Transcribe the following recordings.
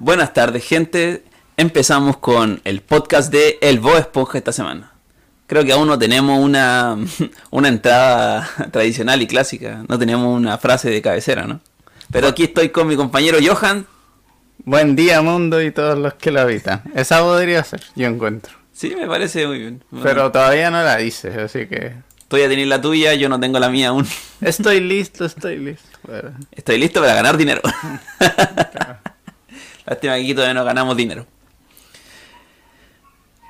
Buenas tardes, gente. Empezamos con el podcast de El Bo Esponja esta semana. Creo que aún no tenemos una, una entrada tradicional y clásica. No tenemos una frase de cabecera, ¿no? Pero aquí estoy con mi compañero Johan. Buen día, mundo y todos los que lo habitan. Esa podría ser, yo encuentro. Sí, me parece muy bien. Pero todavía no la dices, así que. Tú ya tenés la tuya, yo no tengo la mía aún. Estoy listo, estoy listo. Pero- Estoy listo para ganar dinero. Lástima que aquí todavía no ganamos dinero.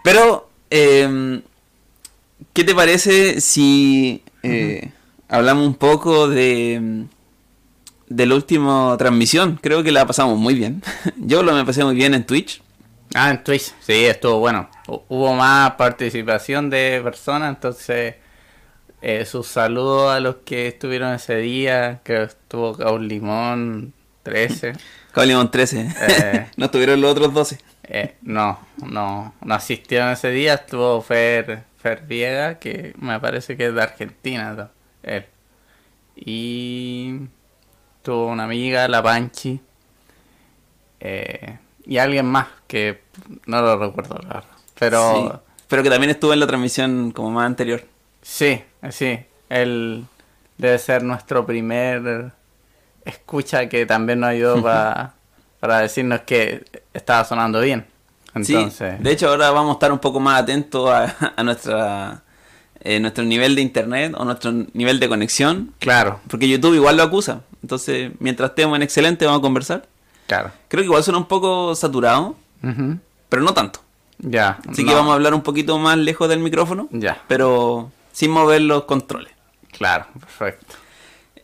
Pero, eh, ¿qué te parece si eh, hablamos un poco de, de la última transmisión? Creo que la pasamos muy bien. Yo lo me pasé muy bien en Twitch. Ah, en Twitch, sí, estuvo bueno. Hu- Hubo más participación de personas, entonces eh, sus saludos a los que estuvieron ese día, que estuvo Caul Limón 13. Cablimón 13. Eh. no estuvieron los otros 12. Eh, no, no, no asistieron ese día, estuvo Fer, Fer Viega, que me parece que es de Argentina, ¿no? él. Y tuvo una amiga, la Panchi, eh, y alguien más que no lo recuerdo, la verdad. Pero Sí. Pero que también estuvo en la transmisión como más anterior. sí, sí, él debe ser nuestro primer escucha que también nos ayudó para, para decirnos que estaba sonando bien. Entonces, Sí, de hecho ahora vamos a estar un poco más atentos a, a nuestra eh, nuestro nivel de internet o nuestro nivel de conexión, claro, porque YouTube igual lo acusa. Entonces, mientras estemos en excelente vamos a conversar. claro. Creo que igual suena un poco saturado, pero no tanto. Ya. Así no, que vamos a hablar un poquito más lejos del micrófono, Ya, pero sin mover los controles. claro, perfecto.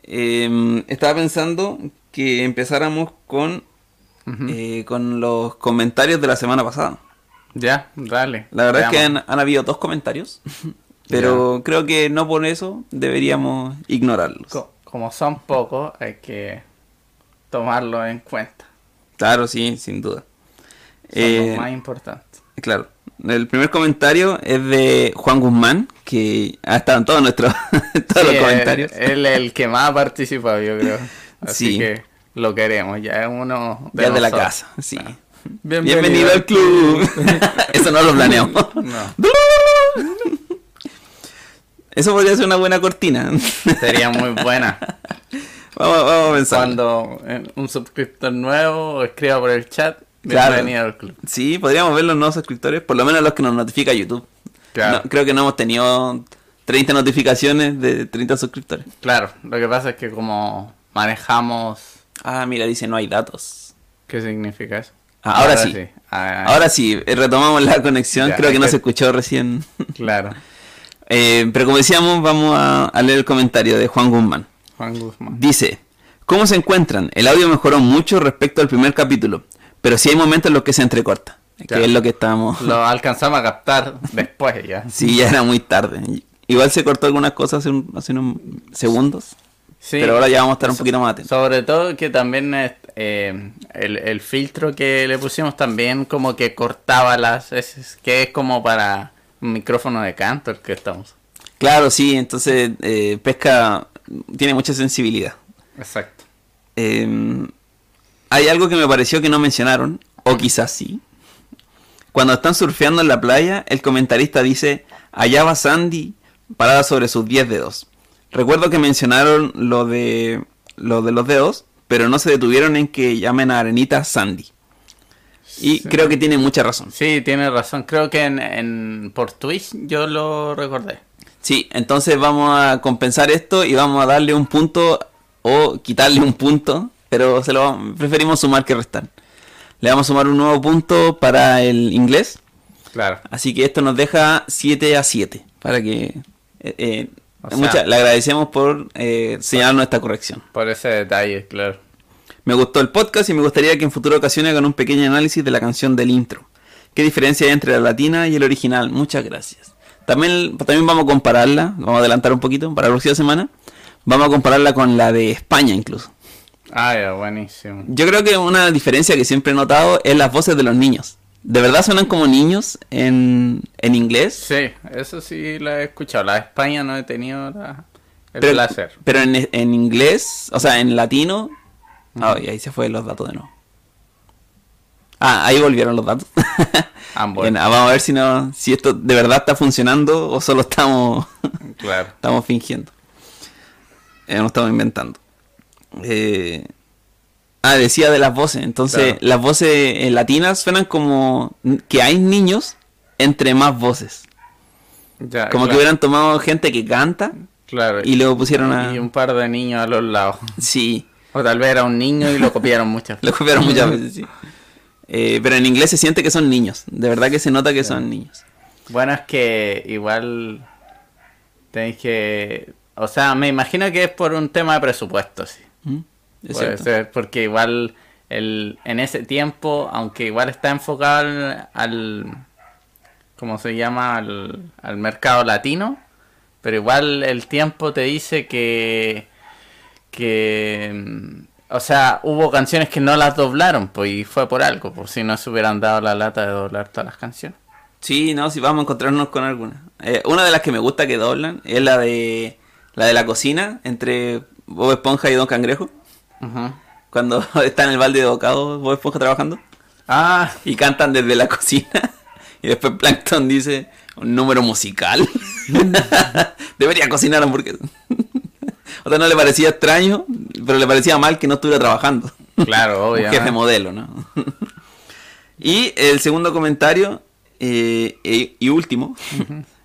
Eh, estaba pensando que empezáramos con, eh, con los comentarios de la semana pasada. Ya, dale. La verdad es que han, han habido dos comentarios, pero creo que no por eso deberíamos ignorarlos. Co- como son pocos, hay que tomarlo en cuenta. Claro, sí, sin duda. Son Eh, los más importantes. claro. El primer comentario es de Juan Guzmán, que ha estado en todos nuestros todos Sí, los comentarios. Él, él es el que más ha participado, yo creo. Así Sí. que lo queremos, ya es uno ya de la casa, sí. Bienvenido, Bienvenido, al club. eso no lo planeamos. No, Eso podría ser una buena cortina. sería muy buena. vamos, vamos a pensar. Cuando eh, un suscriptor nuevo escriba por el chat, Claro. al club. Sí, podríamos ver los nuevos suscriptores, por lo menos los que nos notifica YouTube. Claro. No, creo que no hemos tenido 30 notificaciones de 30 suscriptores. Claro, lo que pasa es que como manejamos... Ah, mira, dice no hay datos. ¿Qué significa eso? Ah, ahora sí. Ah, Ahora sí, eh, retomamos la conexión. Ya, creo que no que- se escuchó recién. Claro, Eh, pero como decíamos, vamos a, a leer el comentario de Juan Guzmán. Juan Guzmán. Dice, ¿cómo se encuentran? El audio mejoró mucho respecto al primer capítulo, pero sí hay momentos en los que se entrecorta. Ya. Que es lo que estábamos... Lo alcanzamos a captar después ya. Sí, ya era muy tarde. Igual se cortó algunas cosas hace, un- hace unos segundos, Sí, pero ahora ya vamos a estar un poquito más atentos. Sobre todo que también es, eh, el, el filtro que le pusimos también como que cortaba las... Es, que es como para un micrófono de canto el que estamos. Claro, sí, entonces eh, Pesca tiene mucha sensibilidad. Exacto. Eh, hay algo que me pareció que no mencionaron, o quizás sí. Cuando están surfeando en la playa, el comentarista dice, allá va Sandy, parada sobre sus 10 dedos. Recuerdo que mencionaron lo de, lo de los dedos, pero no se detuvieron en que llamen a Arenita Sandy. Y Sí. creo que tiene mucha razón. Sí, tiene razón. Creo que en, en por Twitch yo lo recordé. Sí, entonces vamos a compensar esto y vamos a darle un punto o quitarle un punto, pero se lo vamos- preferimos sumar que restar. Le vamos a sumar un nuevo punto para el inglés, Claro. así que esto nos deja 7 a 7, para que eh, eh, sea- le agradecemos por eh, señalarnos esta corrección. Por ese detalle, claro. Me gustó el podcast y me gustaría que en futura ocasión hagan un pequeño análisis de la canción del intro. ¿Qué diferencia hay entre la latina y el original? Muchas gracias. También, también vamos a compararla, vamos a adelantar un poquito para la próxima semana. Vamos a compararla con la de España incluso. Ah, ya, buenísimo. Yo creo que una diferencia que siempre he notado es las voces de los niños. ¿De verdad suenan como niños en, en inglés? Sí, eso sí la he escuchado. La de España no he tenido la- el Pero, placer. pero en, en inglés, o sea, en latino... Ay, ahí se fue los datos de nuevo. Ah, ahí volvieron los datos. Bien, ah, vamos a ver si no, si esto de verdad está funcionando o solo estamos, Claro. estamos fingiendo. Eh, no estamos inventando. Eh, ah, decía de las voces. Entonces, Claro. las voces eh, latinas suenan como que hay niños entre más voces. Ya, Como que hubieran tomado gente que canta claro. y luego pusieron a... Y un par de niños a los lados. Sí, O tal vez era un niño y lo copiaron muchas lo copiaron muchas veces, sí. Eh, pero en inglés se siente que son niños. De verdad que se nota que son niños. Bueno, es que igual tenéis que... O sea, me imagino que es por un tema de presupuesto, sí. ¿Mm? Es Puede ser, porque igual el, en ese tiempo, aunque igual está enfocado al, al ¿cómo se llama? Al, al mercado latino, pero igual el tiempo te dice que, que, o sea, hubo canciones que no las doblaron, pues, y fue por algo, pues, si no se hubieran dado la lata de doblar todas las canciones. Sí, no, sí, vamos a encontrarnos con alguna. Eh, una de las que me gusta que doblan es la de la de la cocina entre Bob Esponja y Don Cangrejo. Cuando está en el balde de bocado Bob Esponja trabajando Ah, y cantan desde la cocina. Y después Plankton dice un número musical. Debería cocinar hamburguesas. o sea, no le parecía extraño, pero le parecía mal que no estuviera trabajando. claro, obvio. jefe modelo, ¿no? y el segundo comentario, eh, e- y último,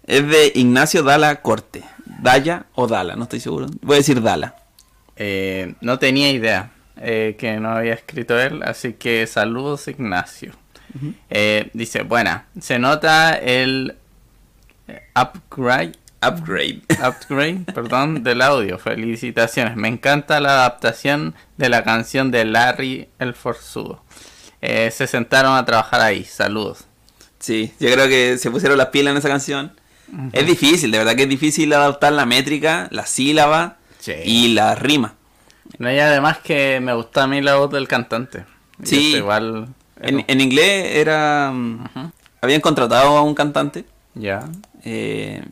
es de Ignacio Dala Corte. Daya o Dala, no estoy seguro. Voy a decir Dala. Eh, no tenía idea eh, que no había escrito él, así que saludos Ignacio. Eh, dice, buena, se nota el upgrade, Upgrade. upgrade perdón, del audio. Felicitaciones, me encanta la adaptación de la canción de Larry el Forzudo. Eh, se sentaron a trabajar ahí, saludos. Sí, yo creo que se pusieron las pilas en esa canción. Es difícil, de verdad que es difícil adaptar la métrica, la sílaba Sí. y la rima. No, y además que me gusta a mí la voz del cantante. Sí. eso igual... En, en inglés era... mm. Habían contratado a un cantante. Ya. Eh,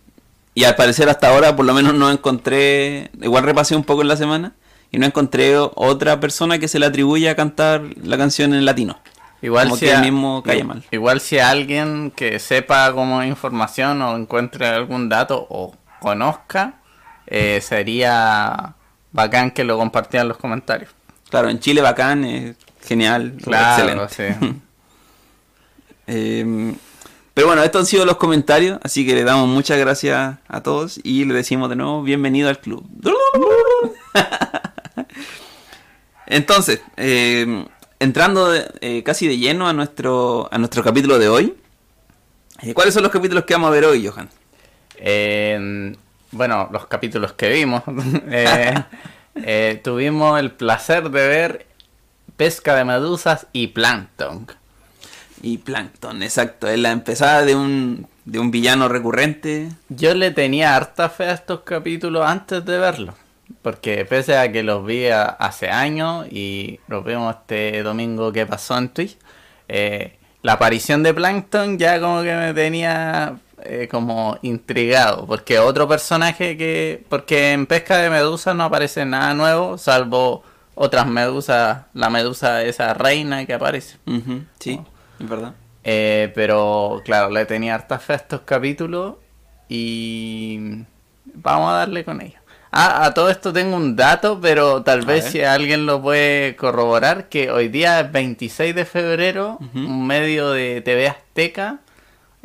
y al parecer hasta ahora por lo menos no encontré, igual repasé un poco en la semana y no encontré otra persona que se le atribuya a cantar la canción en latino. Igual Como si que a- él mismo cae mal. Igual si alguien que sepa como información o encuentre algún dato o conozca, eh, sería bacán que lo compartieran en los comentarios. Claro, en Chile bacán, es genial, Claro, excelente. sí. Eh, pero bueno, estos han sido los comentarios, así que le damos muchas gracias a todos y le decimos de nuevo bienvenido al club. Entonces, eh, entrando de- eh, casi de lleno a nuestro, a nuestro capítulo de hoy, eh, ¿cuáles son los capítulos que vamos a ver hoy, Johan? Eh, bueno, los capítulos que vimos, eh, eh, tuvimos el placer de ver Pesca de Medusas y Plankton. Y Plankton, exacto, es la empezada de un, de un villano recurrente. Yo le tenía harta fe a estos capítulos antes de verlos. Porque pese a que los vi a- hace años y los vimos este domingo que pasó en Twitch, eh, la aparición de Plankton ya como que me tenía eh, como intrigado. Porque otro personaje que... Porque en Pesca de Medusa no aparece nada nuevo, salvo otras medusas, la medusa esa reina que aparece. Sí, es verdad. Eh, pero claro, le tenía harta fe a estos capítulos y vamos a darle con ellos. Ah, a todo esto tengo un dato, pero tal A vez ver. si alguien lo puede corroborar, que hoy día es 26 de febrero, un medio de TV Azteca,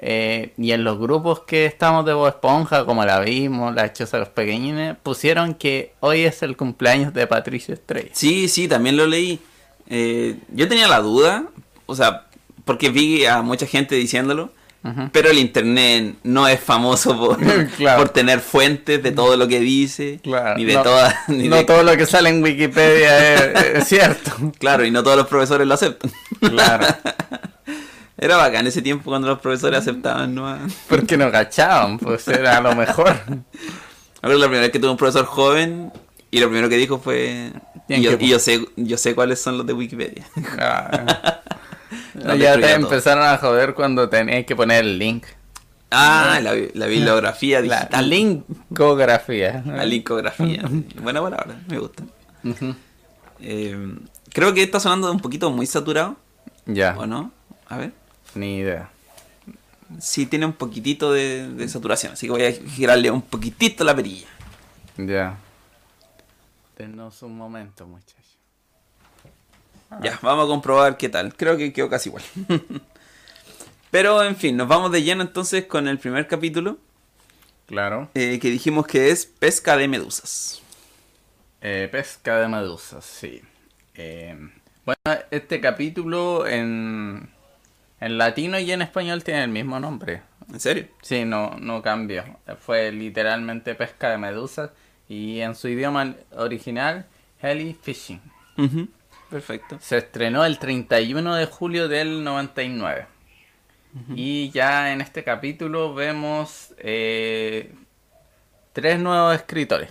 eh, y en los grupos que estamos de Bob Esponja, como la vimos, la Hechosa de los Pequeñines, pusieron que hoy es el cumpleaños de Patricio Estrella. Sí, sí, también lo leí. Eh, yo tenía la duda, o sea, porque vi a mucha gente diciéndolo, pero el internet no es famoso por, Claro. por tener fuentes de todo lo que dice, Claro, ni de no- todas, ni no de- todo lo que sale en Wikipedia es, es cierto. claro, y no todos los profesores lo aceptan. Claro. Era bacán ese tiempo cuando los profesores aceptaban, ¿no? Porque no cachaban, pues era lo mejor. Ahora la primera vez que tuve un profesor joven y lo primero que dijo fue y yo, ¿qué? y yo sé yo sé cuáles son los de Wikipedia. Ah. Ya te todo. empezaron a joder cuando tenías que poner el link. Ah, la, bi- la bibliografía La digital. linkografía. La linkografía. Buena palabra, me gusta. Eh, creo que está sonando un poquito muy saturado. Ya, ¿O no? A ver. Ni idea. Sí, tiene un poquitito de, de saturación, así que voy a girarle un poquitito la perilla. Ya. Denos un momento, muchachos. Ya, vamos a comprobar qué tal. Creo que quedó casi igual. Pero, en fin, nos vamos de lleno entonces con el primer capítulo, Claro. eh, que dijimos que es Pesca de Medusas. Eh, pesca de medusas, sí. Eh, bueno, este capítulo en, en latino y en español tiene el mismo nombre. ¿En serio? Sí, no, no cambió. Fue literalmente pesca de medusas y en su idioma original, Heli Fishing. Perfecto. Se estrenó el 31 de julio del 99. Y ya en este capítulo vemos eh, tres nuevos escritores.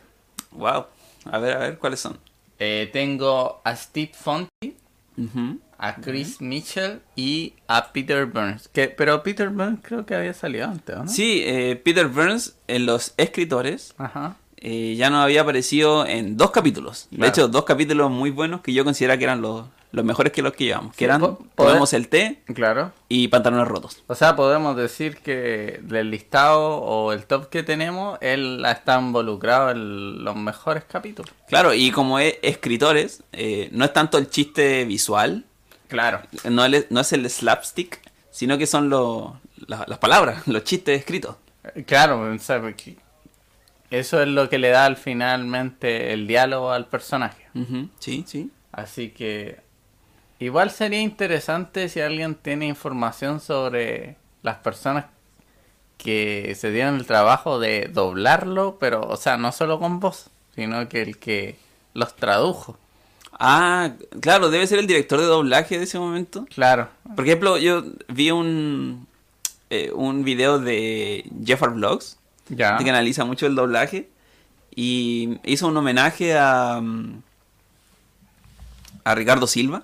Wow. A ver, a ver, ¿cuáles son? Eh, tengo a Steve Fonti, Ujú. A Chris Mitchell y a Peter Burns. Que, pero Peter Burns creo que había salido antes, ¿o ¿no? Sí, eh, Peter Burns en los escritores Ajá. eh, ya nos había aparecido en dos capítulos. De hecho, dos capítulos muy buenos que yo consideraba que eran los, los mejores que los que llevamos. Que eran po- Podemos el té Claro. y Pantalones Rotos. O sea, podemos decir que del listado o el top que tenemos, él está involucrado en los mejores capítulos. Claro, y como es escritores, eh, no es tanto el chiste visual, Claro. no, el- no es el slapstick, sino que son los- la- las palabras, los chistes escritos. Claro, o sea, porque eso es lo que le da al finalmente el diálogo al personaje. Sí, sí. Así que igual sería interesante si alguien tiene información sobre las personas que se dieron el trabajo de doblarlo, pero o sea, no solo con voz, sino que el que los tradujo. Ah, claro, debe ser el director de doblaje de ese momento. Claro. Por ejemplo, yo vi un, eh, un video de Jeffar Vlogs, Ya. que analiza mucho el doblaje, y hizo un homenaje a, mm, a Ricardo Silva.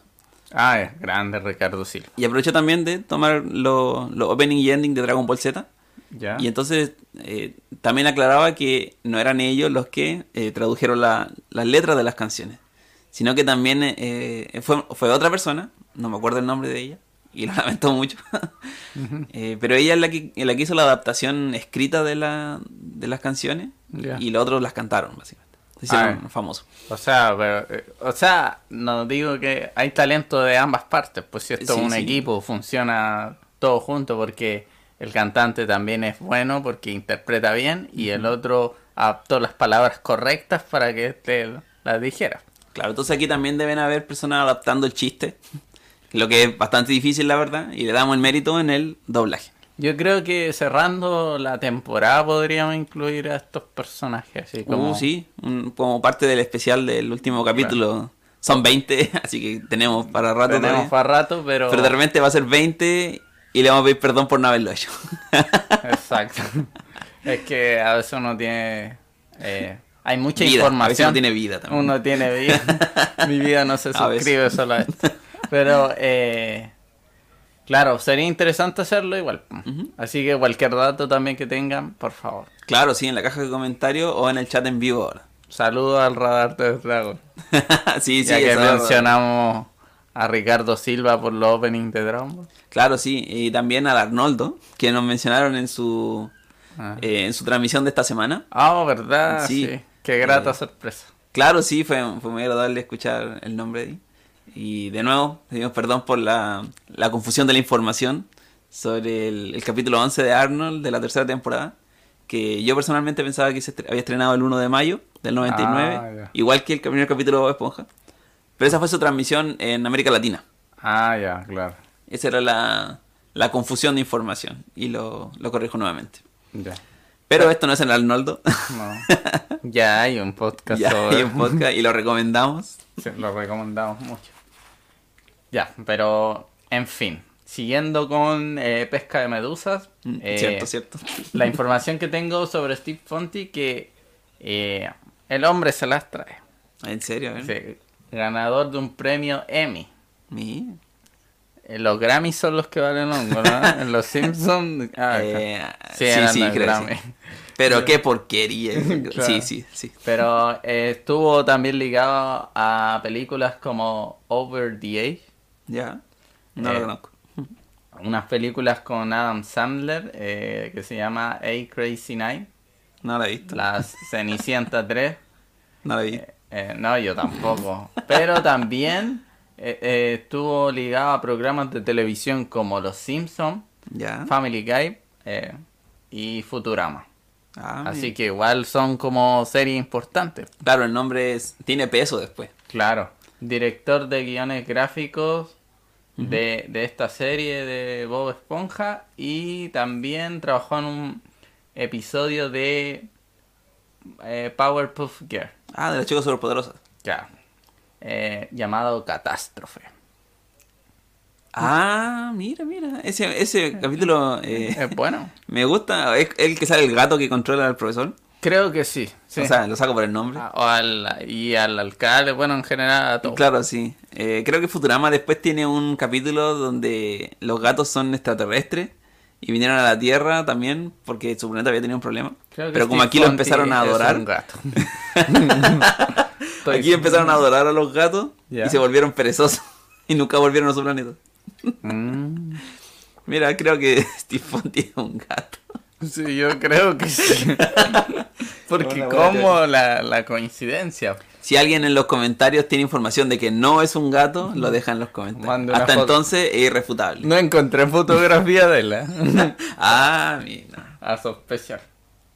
Ah, es grande Ricardo Silva. Y aprovechó también de tomar los opening y ending de Dragon Ball Z. Ya. Y entonces eh, también aclaraba que no eran ellos los que eh, tradujeron la- las letras de las canciones, sino que también eh, fue, fue otra persona, no me acuerdo el nombre de ella, y lo lamento mucho, Eh, pero ella es la que, la que hizo la adaptación escrita de, la, de las canciones y los otros las cantaron, básicamente. Se hicieron Ah, famosos. O sea, pero, eh, o sea, no digo que hay talento de ambas partes, pues si esto Sí, es un sí. equipo, funciona todo junto porque el cantante también es bueno porque interpreta bien y el otro adaptó las palabras correctas para que este las dijera. Claro, entonces aquí también deben haber personas adaptando el chiste, lo que es bastante difícil, la verdad, y le damos el mérito en el doblaje. Yo creo que cerrando la temporada podríamos incluir a estos personajes, así como... Uh, sí, un- como parte del especial del último capítulo. Son 20, así que tenemos para rato Tenemos todavía. para rato, pero... Pero de repente va a ser 20 y le vamos a pedir perdón por no haberlo hecho. Exacto. es que a veces uno tiene... eh, hay mucha Vida, a información. veces uno tiene vida también. Uno tiene vida. Mi vida no se suscribe solo a esto. Pero, eh, claro, sería interesante hacerlo igual. Así que cualquier dato también que tengan, por favor. Claro, sí, en la caja de comentarios o en el chat en vivo ahora. Saludos al radar de Dragon. sí, sí, ya que mencionamos a Ricardo Silva por los openings de Dragon Ball. Claro, sí, y también al Arnoldo, que nos mencionaron en su Ah, eh, en su transmisión de esta semana. Ah, ¿verdad? Sí. Sí. Qué grata Eh, sorpresa. Claro, sí, fue, fue muy agradable escuchar el nombre de ahí. Y de nuevo, pedimos perdón por la, la confusión de la información sobre el, el capítulo 11 de Arnold de la tercera temporada. Que yo personalmente pensaba que se había estrenado el 1 de mayo del 99, Ah, igual que el primer capítulo de Esponja. Pero esa fue su transmisión en América Latina. Ah, ya, claro. Esa era la, la confusión de información. Y lo, lo corrijo nuevamente. Ya. Pero esto no es el Arnoldo. No. ya hay un podcast ya sobre hay un podcast y lo recomendamos. Sí, lo recomendamos mucho. Ya, pero en fin, siguiendo con eh, pesca de medusas, Mm, eh, cierto, cierto. la información que tengo sobre Steve Fonti que eh, el hombre se las trae. En serio. Sí, ganador de un premio Emmy. Eh, Los Grammys son los que valen hongo, ¿no? En los Simpsons. ah, sí, sí, creo que Grammy. sí. Pero qué porquería. Claro. Sí, sí, sí. Pero eh, estuvo también ligado a películas como Over the Age. Ya. No Eh, lo conozco. Unas películas con Adam Sandler eh, que se llama A Crazy Night, No la he visto. La Cenicienta 3. No la he visto. Eh, no, yo tampoco. Pero también eh, eh, estuvo ligado a programas de televisión como Los Simpsons, Ya. Family Guy eh, y Futurama. Ah, Así mira. que igual son como series importantes. Claro, el nombre es- tiene peso después. Claro. Director de guiones gráficos de, de esta serie de Bob Esponja y también trabajó en un episodio de eh, Powerpuff Girl. Ah, de las chicas superpoderosas. Claro. Eh, llamado Catástrofe. Ah, mira, mira. Ese, ese capítulo eh, Es bueno. me gusta. Es el que sale el gato que controla al profesor. Creo que sí. sí. O sea, lo saco por el nombre. Ah, o al, y al alcalde, bueno, en general a. Claro, sí. Eh, creo que Futurama después tiene un capítulo donde los gatos son extraterrestres y vinieron a la Tierra también porque su planeta había tenido un problema. Pero como aquí lo empezaron a adorar, un gato. Aquí empezaron a adorar a los gatos y se volvieron perezosos y nunca volvieron a su planeta. Mm. Mira, creo que Steve Fonti es un gato. Sí, yo creo que sí. Porque como la, la coincidencia. Si alguien en los comentarios tiene información de que no es un gato, lo deja en los comentarios. Hasta foto. entonces es irrefutable. No encontré fotografía de él. ¿eh? Ah, mira. A sospechar.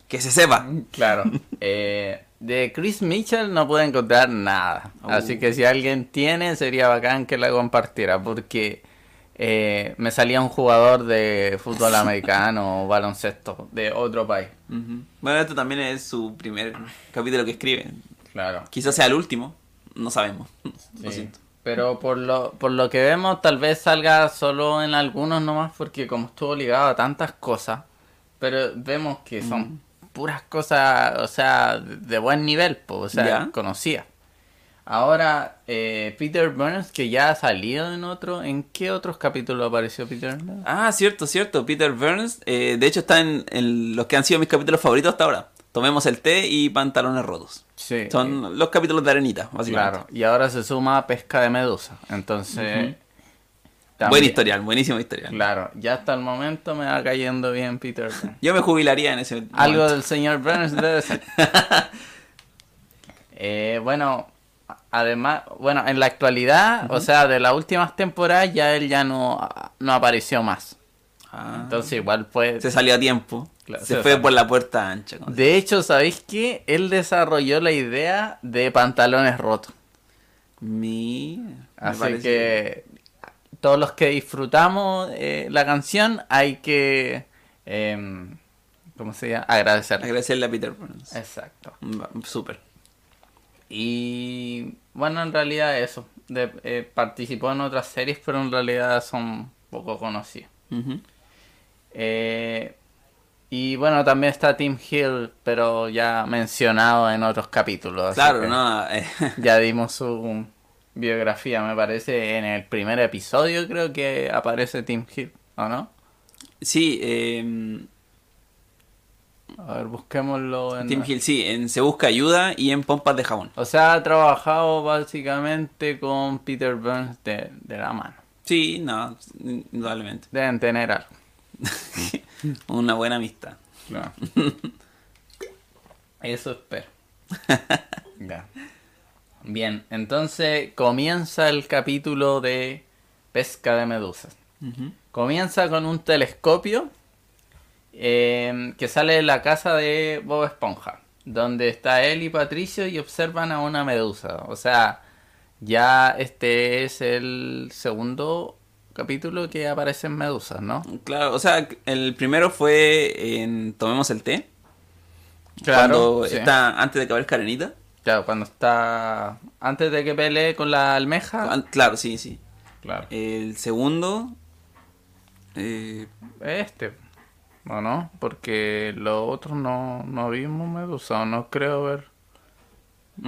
Que se sepa. Claro. Eh, de Chris Mitchell no pude encontrar nada. Uh. Así que si alguien tiene, sería bacán que la compartiera. Porque eh, me salía un jugador de fútbol americano o baloncesto de otro país. Ujú. Bueno, este también es su primer capítulo que escribe. Claro. Quizás sea el último, no sabemos. Lo siento. Pero por lo, por lo que vemos, tal vez salga solo en algunos nomás, porque como estuvo ligado a tantas cosas, pero vemos que son puras cosas, o sea, de buen nivel, po, o sea, Ya. Ahora, eh, Peter Burns, que ya ha salido en otro, ¿en qué otros capítulos apareció Peter Burns? Ah, cierto, cierto. Peter Burns, eh, de hecho, está en, en los que han sido mis capítulos favoritos hasta ahora. Tomemos el té y pantalones rotos. Sí. Son los capítulos de Arenita, básicamente. Claro, y ahora se suma Pesca de Medusa, entonces... Buen también- historial, buenísimo historial. Claro, ya hasta el momento me va cayendo bien Peter Burns. Yo me jubilaría en ese Algo del señor Burns debe ser. Eh, bueno, además, bueno, en la actualidad, o sea, de las últimas temporadas ya él ya no, no apareció más. Ah, Entonces igual pues... se salió a tiempo. Claro, se se fue salió. por la puerta ancha. De hecho, ¿sabéis qué? Él desarrolló la idea de pantalones rotos. Mi... Así parece- que todos los que disfrutamos eh, la canción hay que... em, ¿Cómo se llama? Agradecerle. Agradecerle a Peter Burns. Exacto. Va- Súper. Y bueno, en realidad eso. De- eh, participó en otras series, pero en realidad son poco conocidas. Eh, y bueno, también está Tim Hill, pero ya mencionado en otros capítulos. Claro, no. eh, Ya dimos su biografía, me parece, en el primer episodio creo que aparece Tim Hill, ¿o no? sí, eh, A ver, busquémoslo en... Tim Hill, sí, en Se Busca Ayuda y en Pompas de Jabón. O sea, ha trabajado básicamente con Peter Burns de, de la mano. Sí, no, indudablemente. Deben tener algo. Una buena amistad. Claro. Eso espero. Ya. Bien, entonces comienza el capítulo de pesca de medusas. Comienza con un telescopio eh, que sale de la casa de Bob Esponja, donde está él y Patricio y observan a una medusa. O sea, ya este es el segundo capítulo que aparecen medusas, ¿no? Claro, o sea, el primero fue en Tomemos el té. Claro, cuando sí. está antes de caber Karenita. Claro, cuando está antes de que pelee con la almeja. An- Claro, sí, sí. Claro. El segundo. eh, Este. ¿O no? Porque los otros no, no vimos medusa, o no creo ver.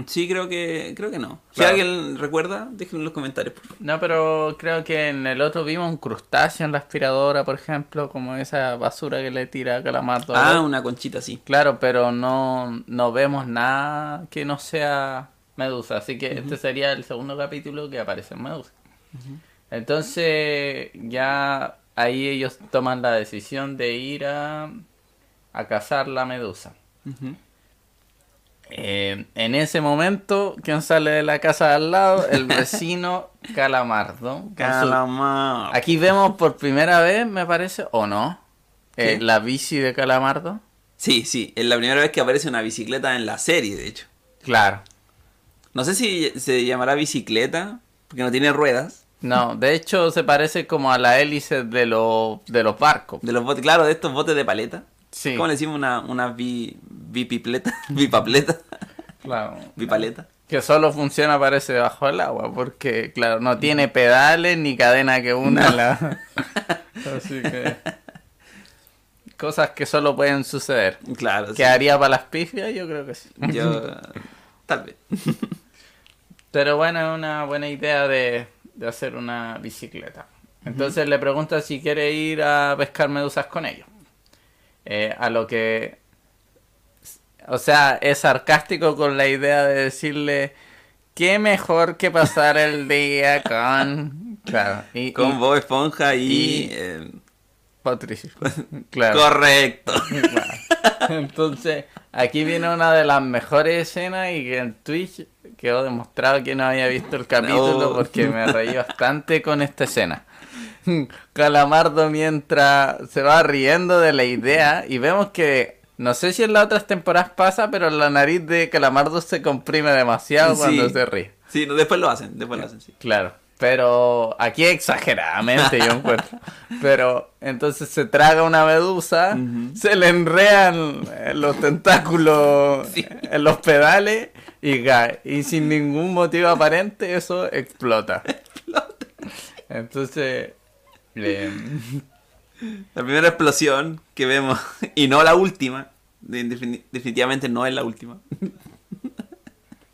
sí, creo que creo que no. Si alguien recuerda, déjenlo en los comentarios, por favor. No, pero creo que en el otro vimos un crustáceo en la aspiradora, por ejemplo, como esa basura que le tira a Calamardo. Ah, una conchita, sí. Claro, pero no, no vemos nada que no sea Medusa. Así que este sería el segundo capítulo que aparece en Medusa. Entonces ya ahí ellos toman la decisión de ir a, a cazar la medusa. Eh, en ese momento, ¿quién sale de la casa de al lado? El vecino Calamardo. con su- Calamar. Aquí vemos por primera vez, me parece, o no, eh, la bici de Calamardo. Sí, sí, es la primera vez que aparece una bicicleta en la serie, de hecho. Claro. No sé si se llamará bicicleta, porque no tiene ruedas. No, de hecho se parece como a la hélice de, los de los barcos. De los botes, claro, de estos botes de paleta. Sí. ¿Cómo le decimos una, una bi, bipipleta? Bipapleta. Claro. Bipaleta. Que solo funciona parece bajo el agua, porque claro, no tiene pedales ni cadena que una la... Así que... Cosas que solo pueden suceder. Claro, sí. ¿Qué haría para las pifias? Yo creo que sí. Yo. Tal vez. Pero bueno, es una buena idea de, de hacer una bicicleta. Entonces le pregunta si quiere ir a pescar medusas con ellos. Eh, a lo que... O sea, es sarcástico con la idea de decirle... ¿Qué mejor que pasar el día con... Claro. Y, Con y- Bob Esponja y. y- eh, Patricio. Claro. Correcto. Claro. Entonces, aquí viene una de las mejores escenas y que en Twitch quedó demostrado que no había visto el capítulo No. porque me reí bastante con esta escena. Calamardo mientras se va riendo de la idea y vemos que no sé si en las otras temporadas pasa, pero la nariz de Calamardo se comprime demasiado Sí. cuando se ríe. Sí, no, después lo hacen, después lo hacen, sí. Claro, pero aquí exageradamente yo encuentro. Pero entonces se traga una medusa, se le enrean los tentáculos Sí. en los pedales y cae. Y sin ningún motivo aparente eso explota. Entonces, eh, La primera explosión que vemos, y no la última, de- defini- definitivamente no es la última.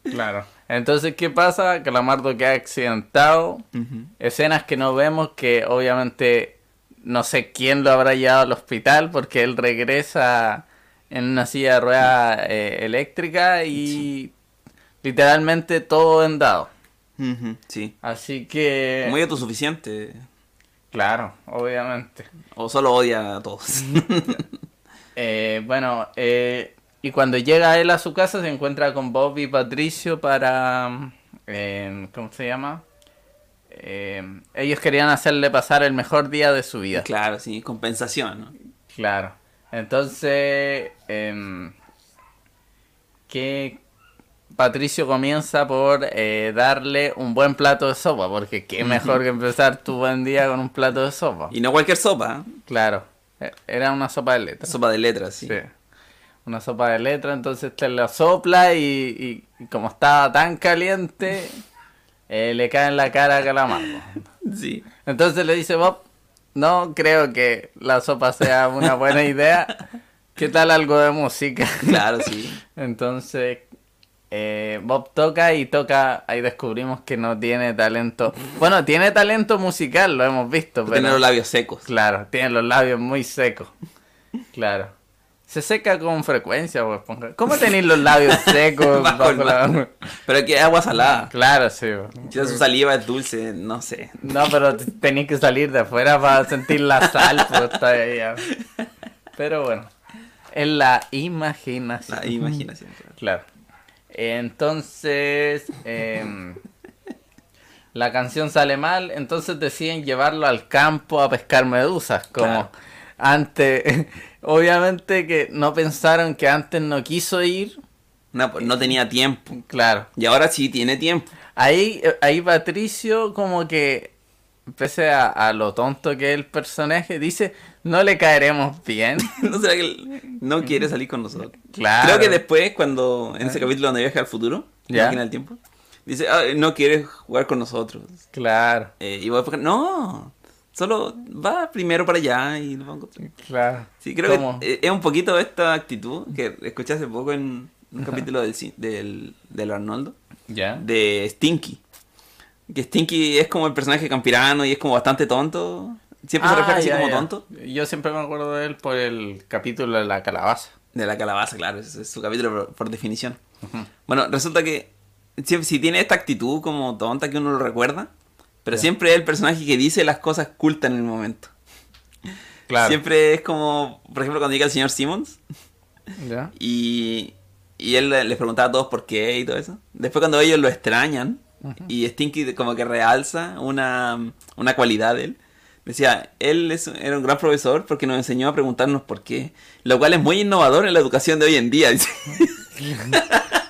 claro. Entonces, ¿qué pasa? Calamardo queda accidentado. Escenas que no vemos que obviamente no sé quién lo habrá llevado al hospital porque él regresa en una silla de ruedas eh, eléctrica y literalmente todo vendado. Ujú, Sí. Así que... Muy autosuficiente. Claro, obviamente. O solo odia a todos. Eh, bueno, eh, y cuando llega él a su casa se encuentra con Bob y Patricio para... eh, ¿Cómo se llama? Eh, ellos querían hacerle pasar el mejor día de su vida. claro, sí, compensación, ¿no? Claro. Entonces, em, que Patricio comienza por eh, darle un buen plato de sopa, porque qué mejor que empezar tu buen día con un plato de sopa. Y no cualquier sopa, ¿eh? Claro, eh, era una sopa de letras. sopa de letras, sí. Sí. Una sopa de letras, entonces te la sopla y, y- y como estaba tan caliente, eh, le cae en la cara a Calamardo. Sí. Entonces le dice Bob, no creo que la sopa sea una buena idea. ¿Qué tal algo de música? Claro, sí. Entonces eh, Bob toca y toca, ahí descubrimos que no tiene talento. Bueno, tiene talento musical, lo hemos visto, pero... Tiene los labios secos. Claro, tiene los labios muy secos. Claro. Se seca con frecuencia, Esponja. ¿Cómo tenéis los labios secos Bajo bajo el la- mar. Pero que es agua salada. Claro, sí. Quizás su saliva es dulce, no sé. No, pero tenéis que salir de afuera para sentir la sal, pues, está ahí ya. Pero bueno, es la imaginación. La imaginación. claro. Claro. Entonces, em, la canción sale mal, entonces deciden llevarlo al campo a pescar medusas, como Claro. antes. Obviamente que no pensaron que antes no quiso ir, No, pues, no tenía tiempo. claro. Y ahora sí tiene tiempo. Ahí, ahí Patricio como que, pese a, a lo tonto que es el personaje, dice, no le caeremos bien. ¿No será que él no quiere salir con nosotros? Claro. Creo que después, cuando en ese capítulo donde viaja al futuro, Ya. la máquina del tiempo, dice, "Ah, no quiere jugar con nosotros. Claro, Eh, y Bob Esponja, no, solo va primero para allá y nos va a encontrar. claro. Sí, creo ¿Cómo? que es un poquito esta actitud que escuché hace poco en un capítulo del, del, del Arnoldo, ¿Ya? de Stinky. Que Stinky es como el personaje campirano y es como bastante tonto. Siempre se Ah, refleja así ya, como ya. tonto. Yo siempre me acuerdo de él por el capítulo de la calabaza. De la calabaza, claro, ese es su capítulo por, por definición. Bueno, resulta que si, si tiene esta actitud como tonta que uno lo recuerda, Pero siempre es el personaje que dice las cosas cultas en el momento. Claro. Siempre es como, por ejemplo, cuando llega el señor Simmons y, y él le- les preguntaba a todos por qué y todo eso. Después cuando ellos lo extrañan y Stinky como que realza una, una cualidad de él. Decía, él es, era un gran profesor porque nos enseñó a preguntarnos por qué. Lo cual es muy innovador en la educación de hoy en día.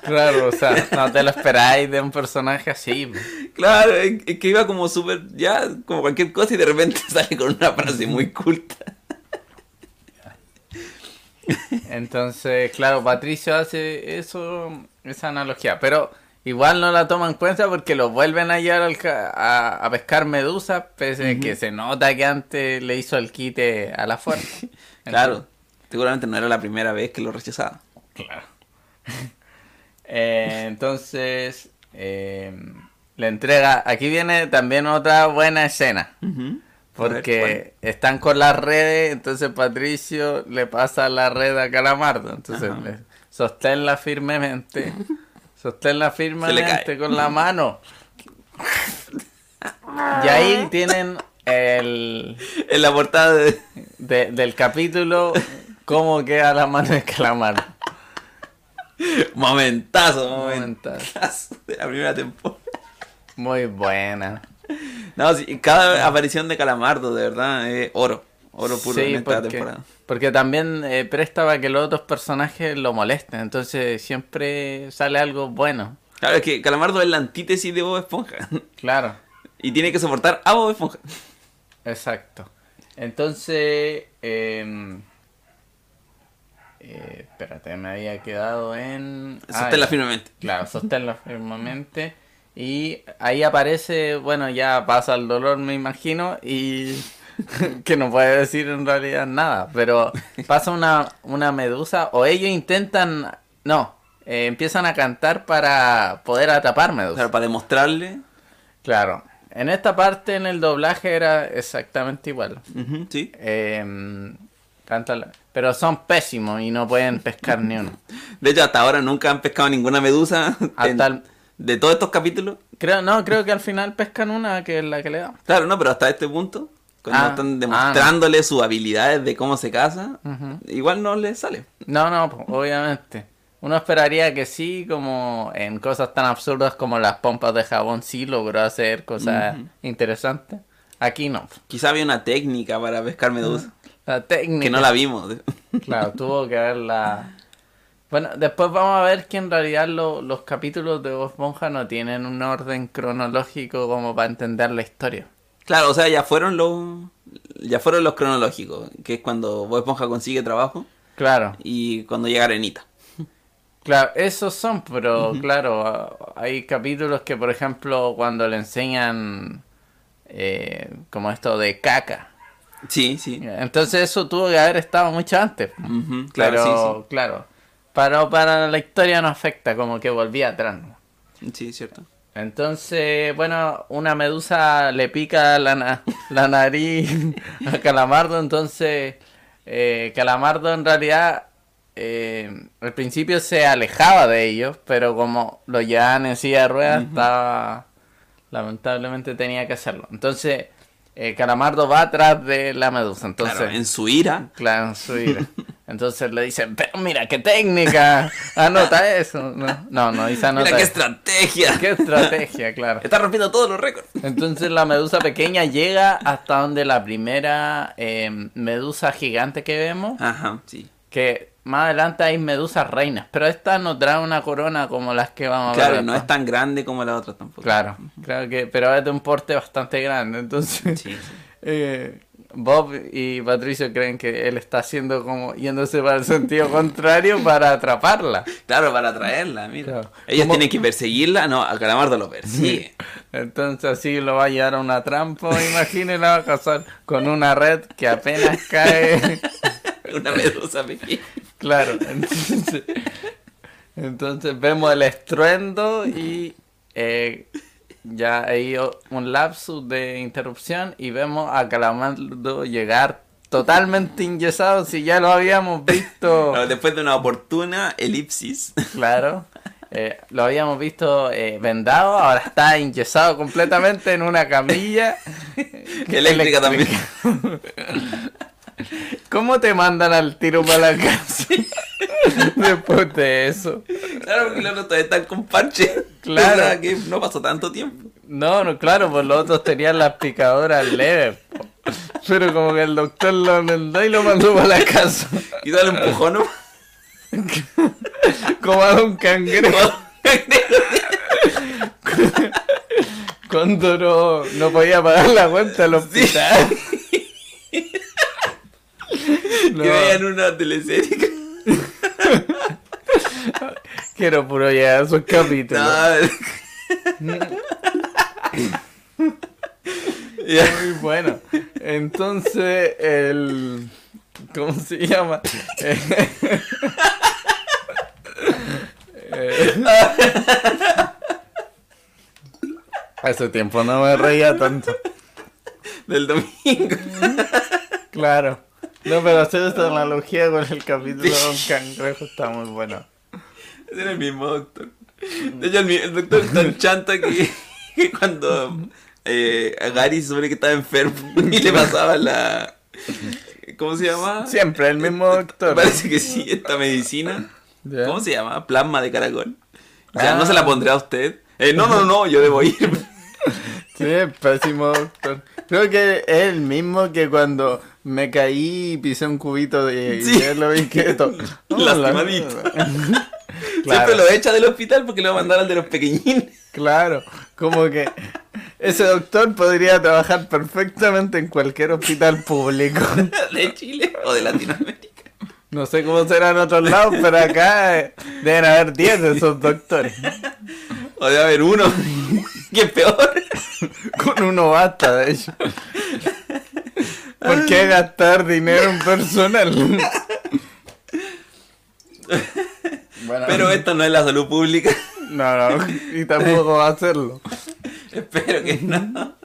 Claro, o sea, no te lo esperáis de un personaje así. claro, es que iba como súper, ya, como cualquier cosa y de repente sale con una frase muy culta. Entonces, claro, Patricio hace eso, esa analogía, pero igual no la toma en cuenta porque lo vuelven a llevar al a, a pescar medusas, pese a que se nota que antes le hizo el quite a la fuerza. Claro, seguramente no era la primera vez que lo rechazaba. Claro. Eh, entonces, eh, le entrega. Aquí viene también otra buena escena. Porque están con las redes, entonces Patricio le pasa la red a Calamardo. Entonces, le- sosténla firmemente. Sosténla firmemente cae. con la mano. Y ahí tienen el En la portada de... de- del capítulo cómo queda la mano de Calamardo. Momentazo, Momentazo. momentazo de la primera temporada. Muy buena. No, sí, cada aparición de Calamardo, de verdad, es oro. Oro puro Sí, en esta porque, temporada. Porque también eh, presta para que los otros personajes lo molesten. Entonces siempre sale algo bueno. Claro, es que Calamardo es la antítesis de Bob Esponja. Claro, Y tiene que soportar a Bob Esponja. exacto. Entonces, eh, eh, espérate, me había quedado en... ah, Sosténla ya. firmemente. Claro, sosténlo firmemente. Y ahí aparece, bueno, ya pasa el dolor, me imagino, y que no puede decir en realidad nada, pero pasa una, una medusa, o ellos intentan, no, eh, empiezan a cantar para poder atrapar medusas. Claro, para demostrarle. Claro, en esta parte en el doblaje era exactamente igual. Sí. Eh, pero son pésimos y no pueden pescar ni uno. De hecho, hasta ahora nunca han pescado ninguna medusa. en- Hasta el- De todos estos capítulos. Creo, no, creo que al final pescan una que es la que le da. Claro, no, pero hasta este punto. Cuando Ah, están ah, demostrándole sus habilidades de cómo se casa. Igual no les sale. No, no, obviamente. Uno esperaría que sí, como en cosas tan absurdas como las pompas de jabón, sí logró hacer cosas interesantes. Aquí no. Quizá había una técnica para pescar medusa. La técnica. Que no la vimos. Claro, tuvo que verla. Bueno, después vamos a ver que en realidad lo- los capítulos de Bob Esponja no tienen un orden cronológico como para entender la historia. Claro, o sea, ya fueron los. Ya fueron los cronológicos. Que es cuando Bob Esponja consigue trabajo. Claro, Y cuando llega Arenita. claro, esos son, pero claro, hay capítulos que, por ejemplo, cuando le enseñan eh, como esto de caca. Sí, sí. Entonces eso tuvo que haber estado mucho antes. Ujú, claro, pero, claro, pero para la historia no afecta, como que volvía atrás. sí, sí. Sí, cierto. Entonces, bueno, una medusa le pica la, na- la nariz a Calamardo, entonces eh, Calamardo en realidad eh, al principio se alejaba de ellos, pero como lo llevaban en silla de ruedas, estaba lamentablemente tenía que hacerlo. Entonces, eh, Calamardo va atrás de la medusa, entonces claro, en su ira. Claro, en su ira. Entonces le dicen, pero mira, qué técnica, anota eso. No, no, no dice anota Mira qué eso. estrategia. Qué estrategia, claro. Está rompiendo todos los récords. Entonces la medusa pequeña llega hasta donde la primera eh, medusa gigante que vemos, Ajá, sí. que más adelante hay medusas reinas, pero esta no trae una corona como las que vamos a ver. Claro, no es tan grande como la otra tampoco. Claro, claro que, pero es de un porte bastante grande, entonces Sí, sí. eh, Bob y Patricio creen que él está haciendo como yéndose para el sentido contrario para atraparla. Claro, para traerla, mira. Claro. Ellos tienen que perseguirla, no, a Calamardo lo persigue. Entonces así lo va a llevar a una trampa, imagínense, la va a cazar con una red que apenas cae. Una medusa pequeña. Claro, entonces, entonces vemos el estruendo y eh, ya hay un lapsus de interrupción y vemos a Calamardo llegar totalmente inyesado si ya lo habíamos visto. Claro, después de una oportuna elipsis. Claro. Eh, lo habíamos visto eh, vendado, ahora está inyesado completamente en una camilla. Eléctrica también. ¿Cómo te mandan al tiro para la casa? Después de eso. Claro, porque los otros todavía están con parche. Claro. O sea, que no pasó tanto tiempo. No, no, claro, pues los otros tenían las picadoras leves. po. Pero como que el doctor lo enmendó y lo mandó para la casa. Y dale un empujón, ¿no? Como a un cangrejo. Cuando no, no podía pagar la cuenta del hospital. No, Que vean una teleserie. quiero puro llegar a esos capítulos. No. Ya. Muy bueno. Entonces, el. ¿Cómo se llama? Hace tiempo no me reía tanto. Del domingo. Claro. No, pero hacer esta analogía con el capítulo de Don Cangrejo está muy bueno. Ese era el mismo doctor. De hecho, el, doctor es tan chanta que, que cuando eh, a Gary se supone que estaba enfermo y le pasaba la. ¿Cómo se llama? Siempre el mismo doctor. Parece que sí, esta medicina. ¿Ya? ¿Cómo se llama? Plasma de caracol. Sea, Ah. ¿no se la pondrá a usted? Eh, no, no, no, yo debo ir. Sí, pésimo doctor. Creo que es el mismo que cuando me caí y pisé un cubito de Sí. hielo y que to- Lastimadito. Claro. Siempre lo echa del hospital porque lo va a mandar al de los pequeñines. Claro, como que ese doctor podría trabajar perfectamente en cualquier hospital público. De Chile o de Latinoamérica. No sé cómo será en otros lados, pero acá eh, deben haber 10 de esos doctores. O debe haber uno. que es peor. Con uno basta, de hecho. ¿Por qué gastar dinero en personal? Bueno, Pero esto no es la salud pública. no, no, y tampoco va a hacerlo. Espero que no.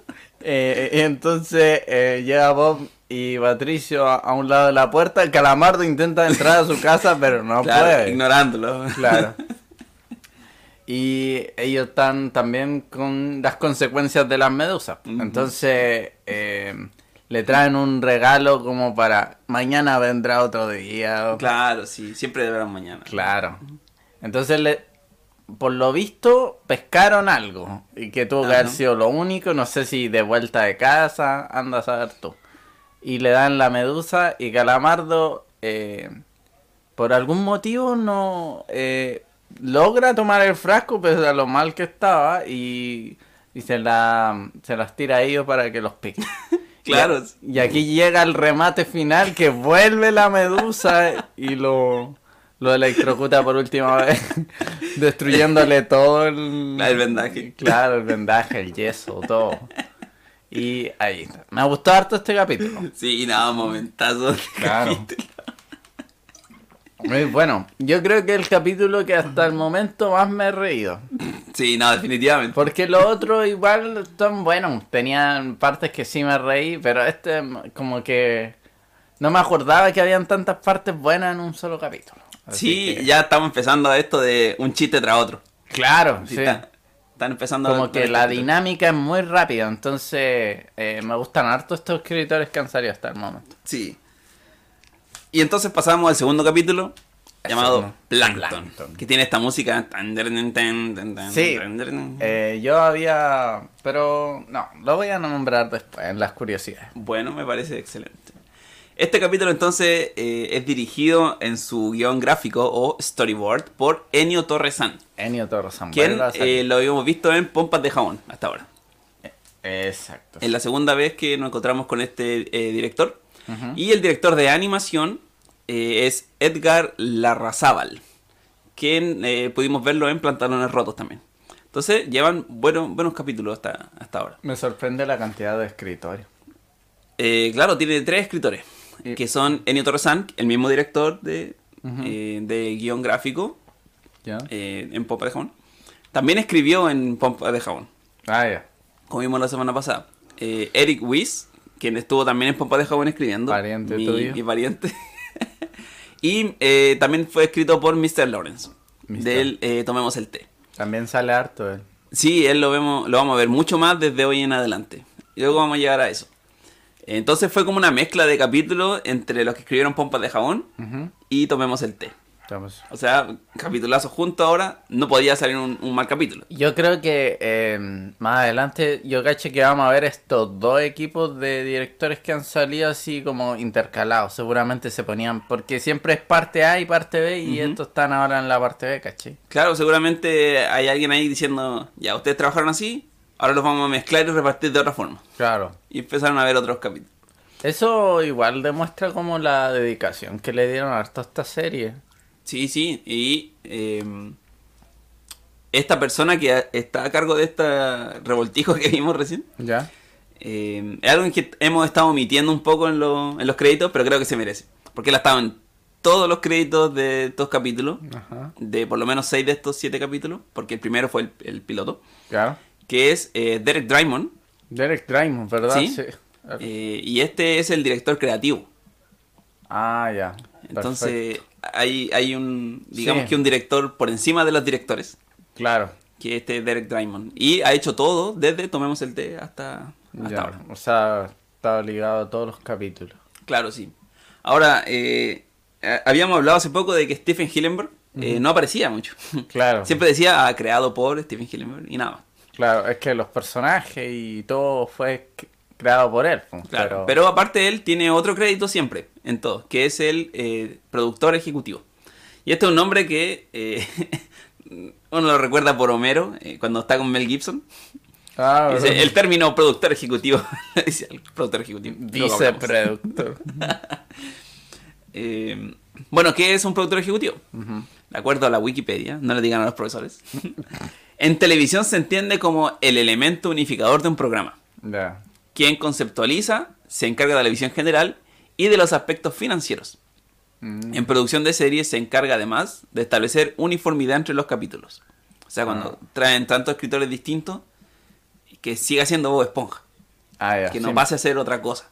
Eh, y entonces eh, llega Bob y Patricio a, a un lado de la puerta. Calamardo intenta entrar a su casa, pero no Claro, puede. ignorándolo. Claro. Y ellos están también con las consecuencias de las medusas. Entonces eh, le traen un regalo como para mañana vendrá otro día. o- Claro, sí, siempre de mañana. Claro. Entonces, le, por lo visto, pescaron algo. Y que tuvo que haber sido lo único. No sé si de vuelta de casa, anda a saber tú. Y le dan la medusa y Calamardo, eh, por algún motivo, no eh, logra tomar el frasco, pese a lo mal que estaba. Y, y se, la, se las tira a ellos para que los piquen. Claro. Y, aquí llega el remate final que vuelve la medusa y lo, lo electrocuta por última vez, destruyéndole todo el, el vendaje. Claro, el vendaje, el yeso, todo. Y ahí está. Me gustó harto este capítulo. Sí, nada, momentazo. de Claro. capítulo. Bueno. Yo creo que el capítulo que hasta el momento más me he reído. Sí, no, definitivamente. Porque los otros igual son buenos. Tenían partes que sí me reí, pero este como que no me acordaba que habían tantas partes buenas en un solo capítulo. Así Sí, que- ya estamos empezando a esto de un chiste tras otro. Claro, Sí, sí. está- están empezando a- Como que la dinámica es muy rápida, entonces eh, me gustan harto estos escritores que han salido hasta el momento. Sí. Y entonces pasamos al segundo capítulo llamado. Plankton, Plankton. que tiene esta música. Sí. Eh, yo había... Pero no, lo voy a nombrar después, en las curiosidades. Bueno, me parece excelente. Este capítulo entonces eh, es dirigido en su guion gráfico o storyboard por Ennio Torresan, Ennio Torresan. quien eh, lo habíamos visto en Pompas de Jabón hasta ahora. Exacto. Es la segunda vez que nos encontramos con este eh, director. Y el director de animación eh, es Edgar Larrazábal, quien eh, pudimos verlo en Pantalones Rotos también. Entonces llevan buenos, buenos capítulos hasta, hasta ahora. Me sorprende la cantidad de escritorios. Eh, claro, tiene tres escritores, Y- que son Ennio Torresan, el mismo director de, de guion gráfico en Pompa de Jabón. También escribió en Pompa de Jabón, Ah, ya. como vimos la semana pasada. Eric Weiss, quien estuvo también en Pompa de Jabón escribiendo. Pariente mi, tuyo. mi pariente. y eh, también fue escrito por Mr. Lawrence. Mister. del eh, Tomemos el Té. También sale harto él. Sí, él lo vemos, lo vamos a ver mucho más desde hoy en adelante. Y luego vamos a llegar a eso. Entonces fue como una mezcla de capítulos entre los que escribieron Pompas de Jabón y Tomemos el Té. Estamos- O sea, capitulazos juntos ahora, no podía salir un, un mal capítulo. Yo creo que eh, más adelante yo caché que vamos a ver estos dos equipos de directores que han salido así como intercalados. Seguramente se ponían, porque siempre es parte A y parte B y estos están ahora en la parte B, caché. Claro, seguramente hay alguien ahí diciendo, ya, ustedes trabajaron así, ahora los vamos a mezclar y repartir de otra forma. Claro. Y empezaron a ver otros capítulos. Eso igual demuestra como la dedicación que le dieron harto a esta serie. Sí, sí, y eh, esta persona que a- está a cargo de este revoltijo que vimos recién, ¿Ya? eh, es algo que hemos estado omitiendo un poco en, lo- en los créditos, pero creo que se merece. Porque él ha estado en todos los créditos de estos capítulos, Ajá. de por lo menos seis de estos siete capítulos, porque el primero fue el, el piloto, Claro. que es eh, Derek Drymond, Derek Drymond, ¿verdad? Sí. eh, y este es el director creativo. Ah, ya. Perfecto. Entonces hay, hay un, digamos Sí. que un director por encima de los directores, Claro. que este es Derek Drymond. Y ha hecho todo desde Tomemos el Té hasta, hasta Ya. ahora. O sea, está ligado a todos los capítulos. Claro, sí. Ahora, eh, habíamos hablado hace poco de que Stephen Hillenburg eh, no aparecía mucho. Claro. Siempre decía ah, creado por Stephen Hillenburg y nada más. Claro, es que los personajes y todo fue creado por él. pues, Claro, pero... pero, aparte él tiene otro crédito siempre, en todo, que es el eh, productor ejecutivo. Y este es un nombre que eh, uno lo recuerda por Homero, eh, cuando está con Mel Gibson. Ah, Dice, el término productor ejecutivo. Dice el productor ejecutivo. Hablamos. Viceproductor. Eh, bueno, ¿qué es un productor ejecutivo? De acuerdo a la Wikipedia, no le digan a los profesores. en televisión se entiende como el elemento unificador de un programa. Ya. Quien conceptualiza, se encarga de la visión general y de los aspectos financieros. Mm. En producción de series se encarga además de establecer uniformidad entre los capítulos. O sea, cuando Ah. traen tantos escritores distintos, que siga siendo Bob Esponja, Ah, que no sí. pase a ser otra cosa.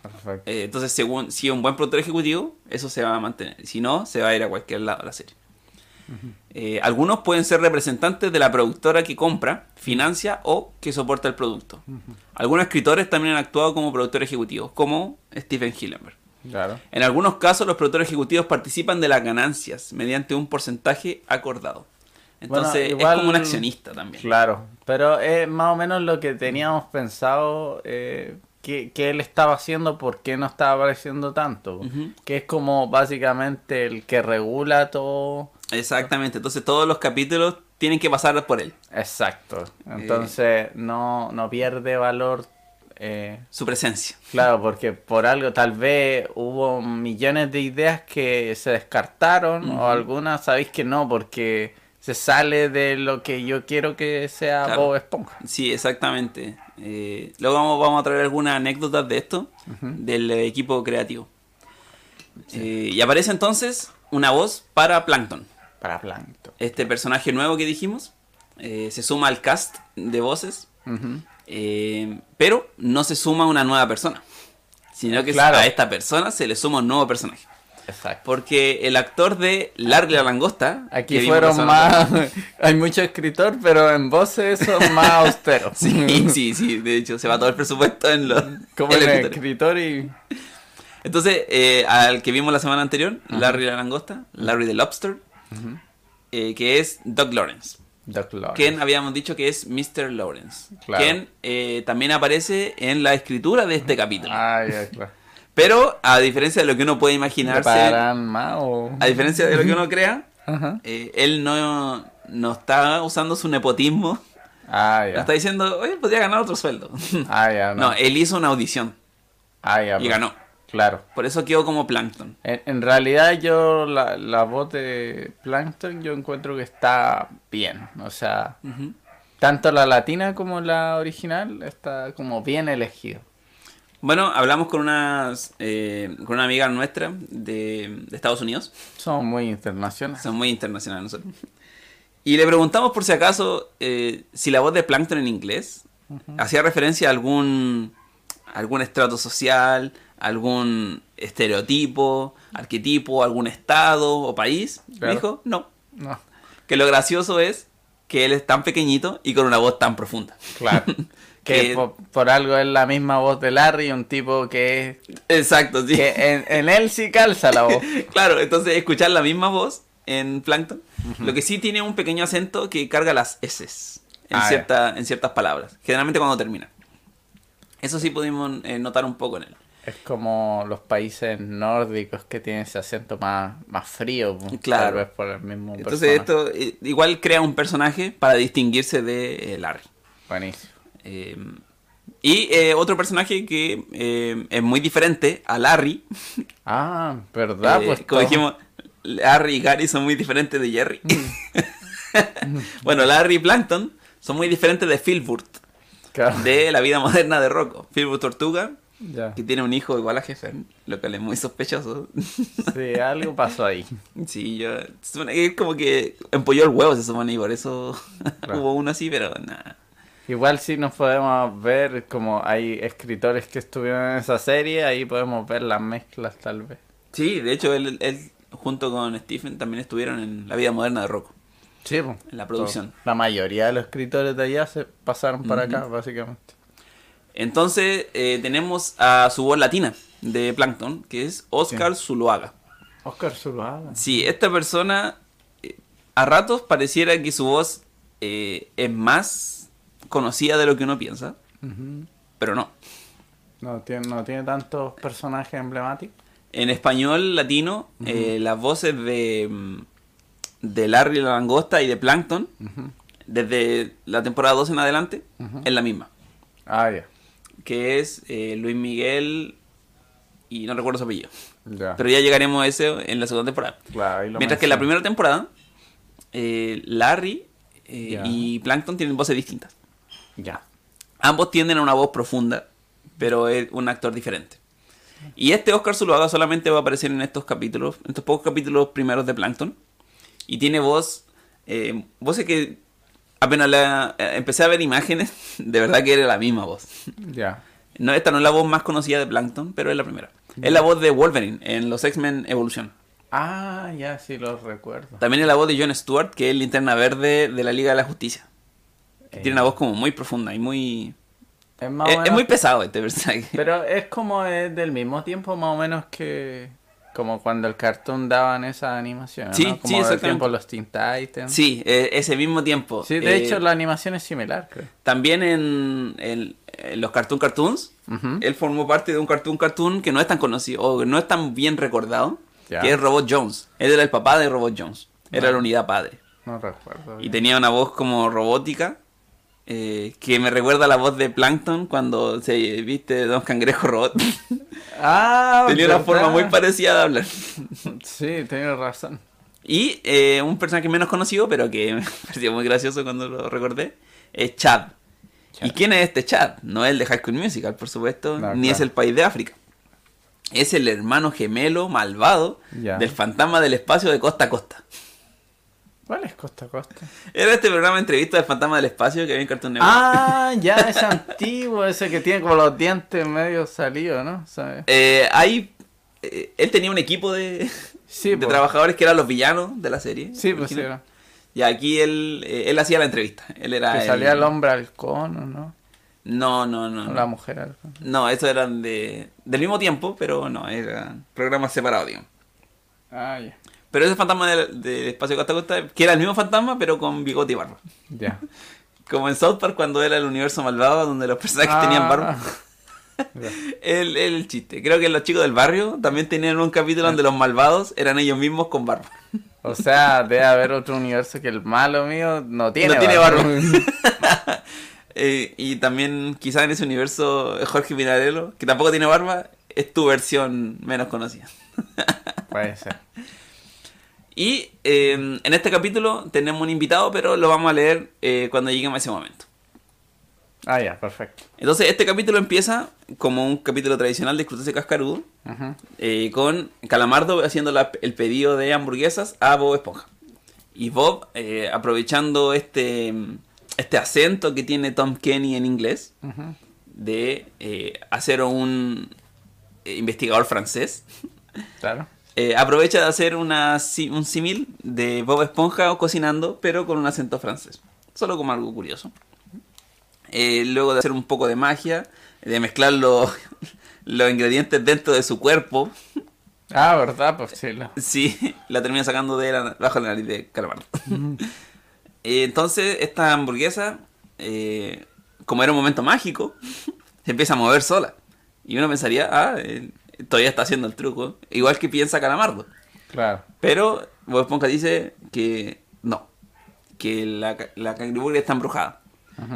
Perfecto. Eh, entonces, según si es un buen productor ejecutivo, eso se va a mantener. Si no, se va a ir a cualquier lado la serie. Eh, algunos pueden ser representantes de la productora que compra, financia o que soporta el producto. Algunos escritores también han actuado como productores ejecutivos, como Stephen Hillenberg. Claro. En algunos casos, los productores ejecutivos participan de las ganancias mediante un porcentaje acordado. Entonces, Bueno, igual- es como un accionista también. Claro. Pero es más o menos lo que teníamos pensado eh, que, que él estaba haciendo, por qué no estaba apareciendo tanto. Que es como básicamente el que regula todo. Exactamente. Entonces, todos los capítulos tienen que pasar por él. Exacto. Entonces no, no pierde valor. eh, Su presencia. Claro, porque por algo tal vez hubo millones de ideas que se descartaron o algunas sabéis que no porque se sale de lo que yo quiero que sea Claro. Bob Esponja. Sí, exactamente. Eh, luego vamos, vamos a traer algunas anécdotas de esto, del eh, equipo creativo. Eh, y aparece entonces una voz para Plankton. Para Plankton. Este personaje nuevo que dijimos eh, se suma al cast de voces, eh, pero no se suma una nueva persona, sino que Claro. a esta persona se le suma un nuevo personaje. Exacto. Porque el actor de Larry la Langosta, Aquí fueron más... Hay mucho escritor, pero en voces son más austeros. Sí, sí, sí, de hecho se va todo el presupuesto en los Como en el escritor y... Entonces, eh, al que vimos la semana anterior, Larry la langosta, Larry the Lobster, eh, que es Doug Lawrence. Doug Lawrence. Quien habíamos dicho que es Mr. Lawrence. Claro. Quien eh, también aparece en la escritura de este capítulo. Ah, ya, claro. Pero, a diferencia de lo que uno puede ¿Le imaginarse, pagarán más o...? a diferencia de lo que uno crea, eh, él no, no está usando su nepotismo. Ah, No está diciendo, oye, podría ganar otro sueldo. Ah, ya, no. no, él hizo una audición Ah, ya. y pues. ganó. Claro. Por eso quedó como Plankton. En, en realidad yo la, la voz de Plankton yo encuentro que está bien. O sea, tanto la latina como la original está como bien elegido. Bueno, hablamos con unas eh, con una amiga nuestra de, de Estados Unidos. Son muy internacionales. Son muy internacionales nosotros. Y le preguntamos por si acaso eh, si la voz de Plankton en inglés hacía referencia a algún, algún estrato social, algún estereotipo, arquetipo, algún estado o país. Claro. Dijo, no. No. que lo gracioso es que él es tan pequeñito y con una voz tan profunda. Claro. que Que- por, por algo es la misma voz de Larry, un tipo que, Exacto, sí. que en, en él sí calza la voz. Claro, entonces escuchar la misma voz en Plankton, lo que sí tiene un pequeño acento que carga las S en, Ah, cierta, en ciertas palabras, generalmente cuando termina. Eso sí pudimos eh, notar un poco en él. Es como los países nórdicos que tienen ese acento más, más frío. pues, Claro. Tal vez por el mismo Entonces esto eh, igual crea un personaje para distinguirse de eh, Larry. Buenísimo. Eh, y eh, otro personaje que eh, es muy diferente a Larry. Ah, ¿verdad? pues como todo- dijimos, Larry y Gary son muy diferentes de Jerry. bueno, Larry y Plankton son muy diferentes de Philburt, Claro. de la vida moderna de Rocco. Philburt Tortuga, Ya. que tiene un hijo igual a Jefer, lo cual es muy sospechoso. Sí, algo pasó ahí. sí, yo. Es como que empolló el huevo, se supone, y por eso Claro. hubo uno así, pero nada. Igual si nos podemos ver como hay escritores que estuvieron en esa serie, ahí podemos ver las mezclas tal vez. Sí, de hecho, él, él junto con Stephen también estuvieron en la vida moderna de Rocco. Sí. En la producción. La mayoría de los escritores de allá se pasaron para Ujú. acá, básicamente. Entonces, eh, tenemos a su voz latina de Plankton, que es Oscar Zuluaga. Oscar Zuluaga. Sí, esta persona eh, a ratos pareciera que su voz eh, es más conocida de lo que uno piensa, pero no. No tiene, no tiene tantos personajes emblemáticos. En español latino, eh, las voces de, de Larry la langosta y de Plankton, desde la temporada 2 en adelante, es la misma. Ah, ya. Que es eh, Luis Miguel y no recuerdo su apellido. Ya. Pero ya llegaremos a eso en la segunda temporada. Claro, Mientras que en la primera temporada, eh, Larry eh, y Plankton tienen voces distintas. Ya. Ambos tienden a una voz profunda, pero es un actor diferente. Y este Oscar Zuluaga solamente va a aparecer en estos capítulos, en estos pocos capítulos primeros de Plankton. Y tiene voz, voces que apenas la, eh, empecé a ver imágenes, de verdad que era la misma voz. Ya. No, esta no es la voz más conocida de Plankton, pero es la primera. Es la voz de Wolverine en los X-Men Evolución. Ah, ya sí lo recuerdo. También es la voz de John Stewart, que es linterna verde de la Liga de la Justicia. Que Eh, Tiene una voz como muy profunda y muy... Es, más Es, muy pesado este personaje. Pero es como es del mismo tiempo más o menos que... Como cuando el cartoon daban esa animación, Sí, ¿no? sí, Como exactamente. tiempo los Teen Titans. Sí, eh, ese mismo tiempo. Sí, de Eh, hecho la animación es similar, creo. También en, en- en los Cartoon Cartoons, él formó parte de un Cartoon Cartoon que no es tan conocido, o no es tan bien recordado, Ya. que es Robot Jones. Él era el papá de Robot Jones. Era la unidad padre. No recuerdo. Y tenía una voz como robótica, eh, que me recuerda a la voz de Plankton cuando se viste de dos cangrejos robot. Ah, tenía una forma muy parecida de hablar. Sí, tienes razón. Y eh, un personaje menos conocido, pero que me pareció muy gracioso cuando lo recordé, es Chad. Chad. ¿Y quién es este Chad? No es el de High School Musical, por supuesto, No, ni claro. es el país de África. Es el hermano gemelo malvado del fantasma del espacio de costa a costa. ¿Cuál es Costa Costa? Era este programa de entrevista del fantasma del espacio que había en Cartoon Network. Ah, ya es antiguo, ese que tiene como los dientes medio salidos, ¿no? ¿Sabes? Eh, hay, eh, él tenía un equipo de, Sí, de po. trabajadores que eran los villanos de la serie. Sí, pues sí, era. Y aquí él, eh, él hacía la entrevista. Él era Que el- salía el hombre halcón, ¿o no? No, no, no. La mujer halcón. No, eso eran de, del mismo tiempo, pero no, eran programas separados, digamos. Ah, ya. Pero ese fantasma del, del espacio Costa que era el mismo fantasma, pero con bigote y barba. Ya. Como en South Park cuando era el universo malvado, donde los personajes tenían barba. Ya. El, el chiste. Creo que los chicos del barrio también tenían un capítulo donde los malvados eran ellos mismos con barba. O sea, debe haber otro universo que el malo mío no tiene no tiene barba. Eh, y también quizás en ese universo Jorge Pinarello, que tampoco tiene barba, es tu versión menos conocida. Puede ser. Y eh, en este capítulo tenemos un invitado, pero lo vamos a leer eh, cuando lleguemos a ese momento. Ah, ya, perfecto. Entonces, este capítulo empieza como un capítulo tradicional de Crustáceo Cascarudo, Ujú. eh, con Calamardo haciendo la- el pedido de hamburguesas a Bob Esponja. Y Bob, eh, aprovechando este, este acento que tiene Tom Kenny en inglés, de hacer un investigador francés, Claro. Eh, aprovecha de hacer una, un símil de Bob Esponja cocinando, pero con un acento francés. Solo como algo curioso. Eh, luego de hacer un poco de magia, de mezclar los, los ingredientes dentro de su cuerpo, Ah, ¿verdad? Pues sí. lo- sí, la termina sacando de la, bajo la nariz de Calamardo. Eh, Entonces, esta hamburguesa, como era un momento mágico, se empieza a mover sola. Y uno pensaría, ah, todavía está haciendo el truco. Igual que piensa Calamardo. Claro. Pero Bob Esponja dice que no, que la, la cangreburger está embrujada.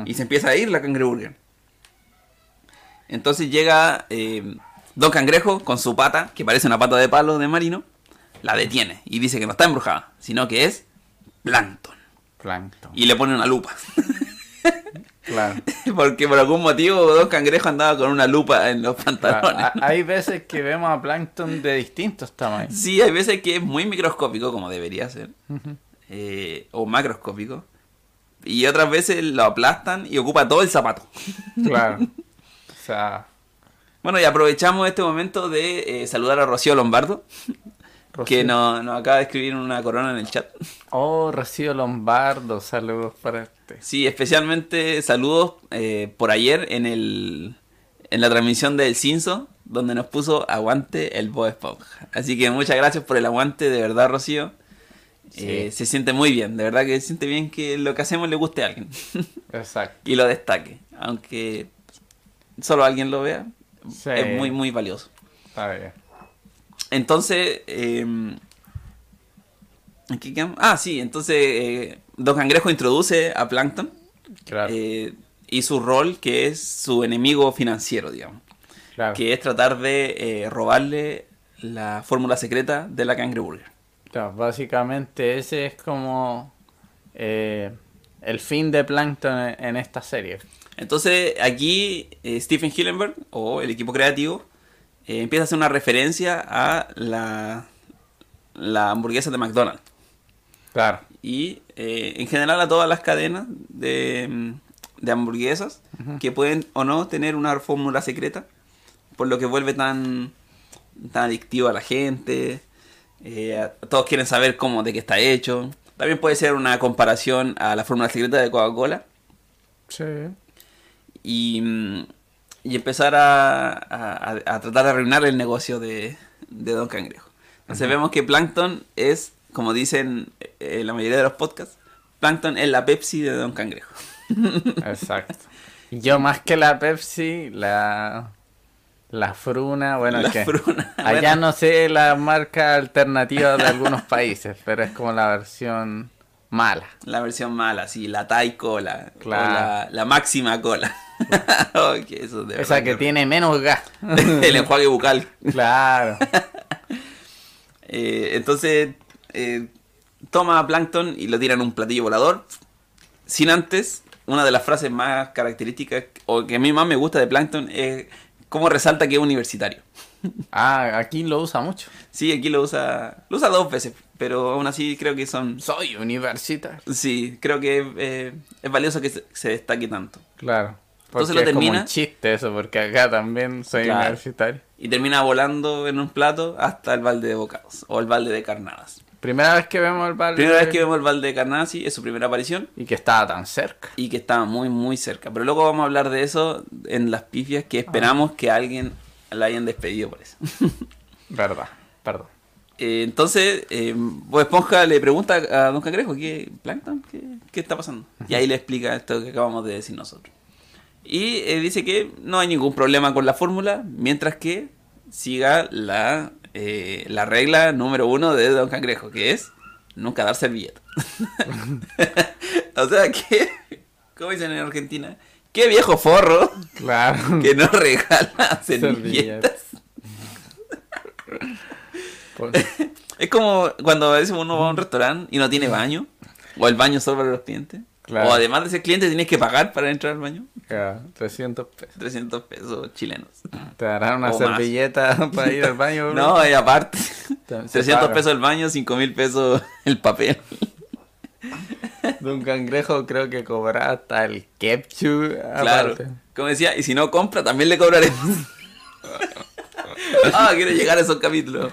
Y se empieza a ir la cangreburger. Entonces llega eh, Don Cangrejo con su pata, que parece una pata de palo de marino, la detiene y dice que no está embrujada, sino que es plancton. Plankton. Y le pone una lupa. Claro. Porque por algún motivo Don Cangrejo andaba con una lupa en los pantalones. ha- Hay veces que vemos a Plankton de distintos tamaños. Sí, hay veces que es muy microscópico, como debería ser. eh, o macroscópico. Y otras veces lo aplastan y ocupa todo el zapato. Claro. O sea, Bueno, y aprovechamos este momento de eh, saludar a Rocío Lombardo, que nos, nos acaba de escribir una corona en el chat. Oh, Rocío Lombardo, saludos para este. Sí, especialmente saludos eh, por ayer en el en la transmisión del Cinso, donde nos puso aguante el Bob Esponja. Así que muchas gracias por el aguante, de verdad, Rocío. Eh, se siente muy bien, de verdad que se siente bien que lo que hacemos le guste a alguien Exacto. y lo destaque, aunque solo alguien lo vea, Sí. es muy, muy valioso. Está bien. Entonces, eh, ¿en qué quedamos? Ah, sí, entonces eh, Don Cangrejo introduce a Plankton Claro. eh, y su rol, que es su enemigo financiero, digamos, claro. que es tratar de eh, robarle la fórmula secreta de la cangreburger. Claro, básicamente ese es como eh, el fin de Plankton en, en esta serie. Entonces, aquí eh, Stephen Hillenberg, o el equipo creativo, eh, empieza a hacer una referencia a la, la hamburguesa de McDonald's. Claro. y eh, en general a todas las cadenas de, de hamburguesas que pueden o no tener una fórmula secreta, por lo que vuelve tan, tan adictivo a la gente. eh, todos quieren saber cómo, de qué está hecho. También puede ser una comparación a la fórmula secreta de Coca-Cola Sí. y, mm, y empezar a, a- a tratar de arruinar el negocio de, de Don Cangrejo. Entonces vemos que Plankton es, como dicen eh, la mayoría de los podcasts, Plankton es la Pepsi de Don Cangrejo. Exacto. Yo más que la Pepsi, la la Fruna, bueno, La que Fruna, allá bueno. no sé la marca alternativa de algunos países, pero es como la versión mala. La versión mala, sí, la Thai Cola, o Claro. la, la máxima cola. Que eso de Esa verdad que tiene menos gas. el enjuague bucal. claro. Eh, entonces, eh, toma a Plankton y lo tira en un platillo volador. Sin antes, una de las frases más características, o que a mí más me gusta de Plankton, es cómo resalta que es universitario. Ah, aquí lo usa mucho. Sí, aquí lo usa, lo usa dos veces, pero aún así creo que son... Soy universitario. Sí, creo que eh, es valioso que se, se destaque tanto. Claro. Entonces lo es como termina. un chiste eso, porque acá también soy Claro. universitario. Y termina volando en un plato hasta el balde de bocados, o el balde de carnadas. Primera vez que vemos el balde. Primera vez que vemos el balde de carnadas, sí, es su primera aparición. Y que estaba tan cerca. y que estaba muy muy cerca. Pero luego vamos a hablar de eso en las pifias que esperamos que alguien la hayan despedido por eso. Verdad, perdón. Eh, entonces, eh, Bob Esponja le pregunta a Don Cangrejo, ¿qué, Plankton? ¿Qué, qué está pasando? Y ahí le explica esto que acabamos de decir nosotros. Y eh, dice que no hay ningún problema con la fórmula, mientras que siga la, eh, la regla número uno de Don Cangrejo, que es nunca dar servilleta. o sea que, como dicen en Argentina, qué viejo forro Claro. que no regala Servilletas. Es como cuando a veces uno va a un restaurante y no tiene baño, o el baño solo para los clientes. Claro. O además de ser cliente tienes que pagar para entrar al baño. ya, 300 pesos. 300 pesos chilenos. Te darán una O más. servilleta para ir al baño. bro? No, y aparte, Se 300 paga. pesos el baño, 5 mil pesos el papel. De un cangrejo creo que cobra hasta el ketchup. Claro. aparte. Como decía, y si no compra, también le cobraremos. ah, quiero llegar a esos capítulos.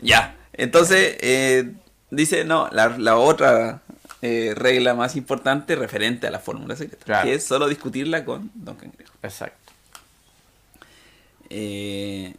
Ya. Entonces, eh, dice, no, la, la otra eh, regla más importante referente a la fórmula secreta, Claro. que es solo discutirla con Don Cangrejo. Exacto. Eh,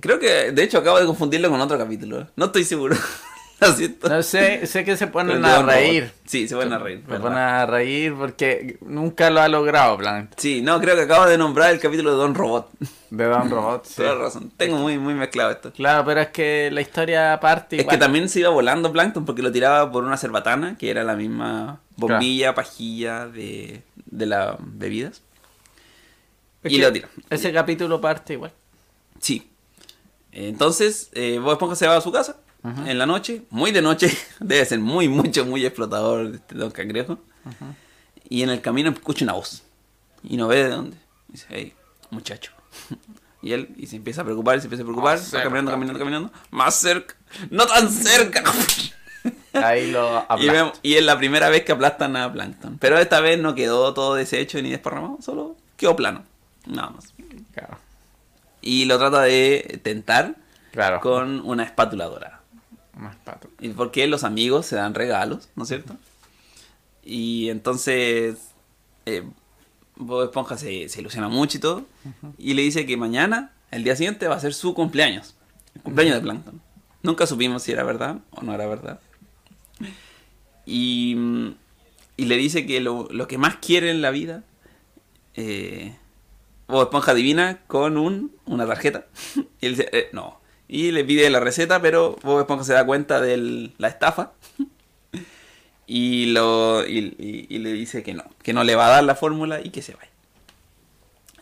creo que, de hecho, acabo de confundirlo con otro capítulo. No estoy seguro. No sé, sé que se ponen a reír. Sí, se ponen a reír. Se ponen a reír porque nunca lo ha logrado, Planet. Sí, no, creo que acabo de nombrar el capítulo de Don Robot. De Don Robot, sí. Toda razón. Tengo muy, muy mezclado esto. Claro, pero es que la historia parte Es igual. que también se iba volando Plankton porque lo tiraba por una cerbatana, que era la misma bombilla, pajilla de, de las bebidas. Es y lo tira. Ese capítulo parte igual. Sí. Entonces, eh, Bob Esponja se va a su casa en la noche, muy de noche, debe ser muy, mucho, muy explotador este Don Cangrejo. Y en el camino escucha una voz y no ve de dónde. Dice, hey, muchacho. Y él y se empieza a preocupar, y se empieza a preocupar, Más va cerca. caminando, caminando, caminando. Más cerca, no tan cerca. Ahí lo Y, aplasta. vemos- y es la primera vez que aplastan a Plankton. Pero esta vez no quedó todo deshecho ni desparramado, solo quedó plano. Nada más. Claro. Y lo trata de tentar Claro. con una espátula dorada. Más pato. Y porque los amigos se dan regalos, ¿no es cierto? Y entonces eh, Bob Esponja se, se ilusiona mucho y todo. Y le dice que mañana, el día siguiente, va a ser su cumpleaños. El cumpleaños de Plankton. Nunca supimos si era verdad o no era verdad. Y, y le dice que lo, lo que más quiere en la vida, eh, Bob Esponja adivina con un, una tarjeta. Y él dice, eh, no. Y le pide la receta, pero Bob Esponja se da cuenta de la estafa. Y, lo, y, y- y le dice que no, que no le va a dar la fórmula y que se vaya.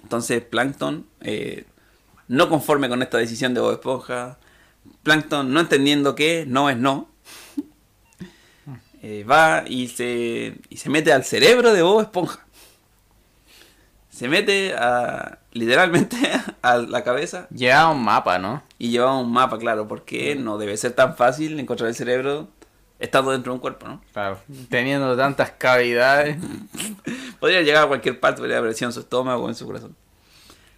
Entonces Plankton, eh, no conforme con esta decisión de Bob Esponja, Plankton no entendiendo que no es no, eh, va y se, y se mete al cerebro de Bob Esponja. Se mete a, literalmente a la cabeza Lleva un mapa, ¿no? y lleva un mapa, claro, porque no debe ser tan fácil encontrar el cerebro estando dentro de un cuerpo, ¿no? Claro. Teniendo tantas cavidades. Podría llegar a cualquier parte, podría haber sido en su estómago o en su corazón.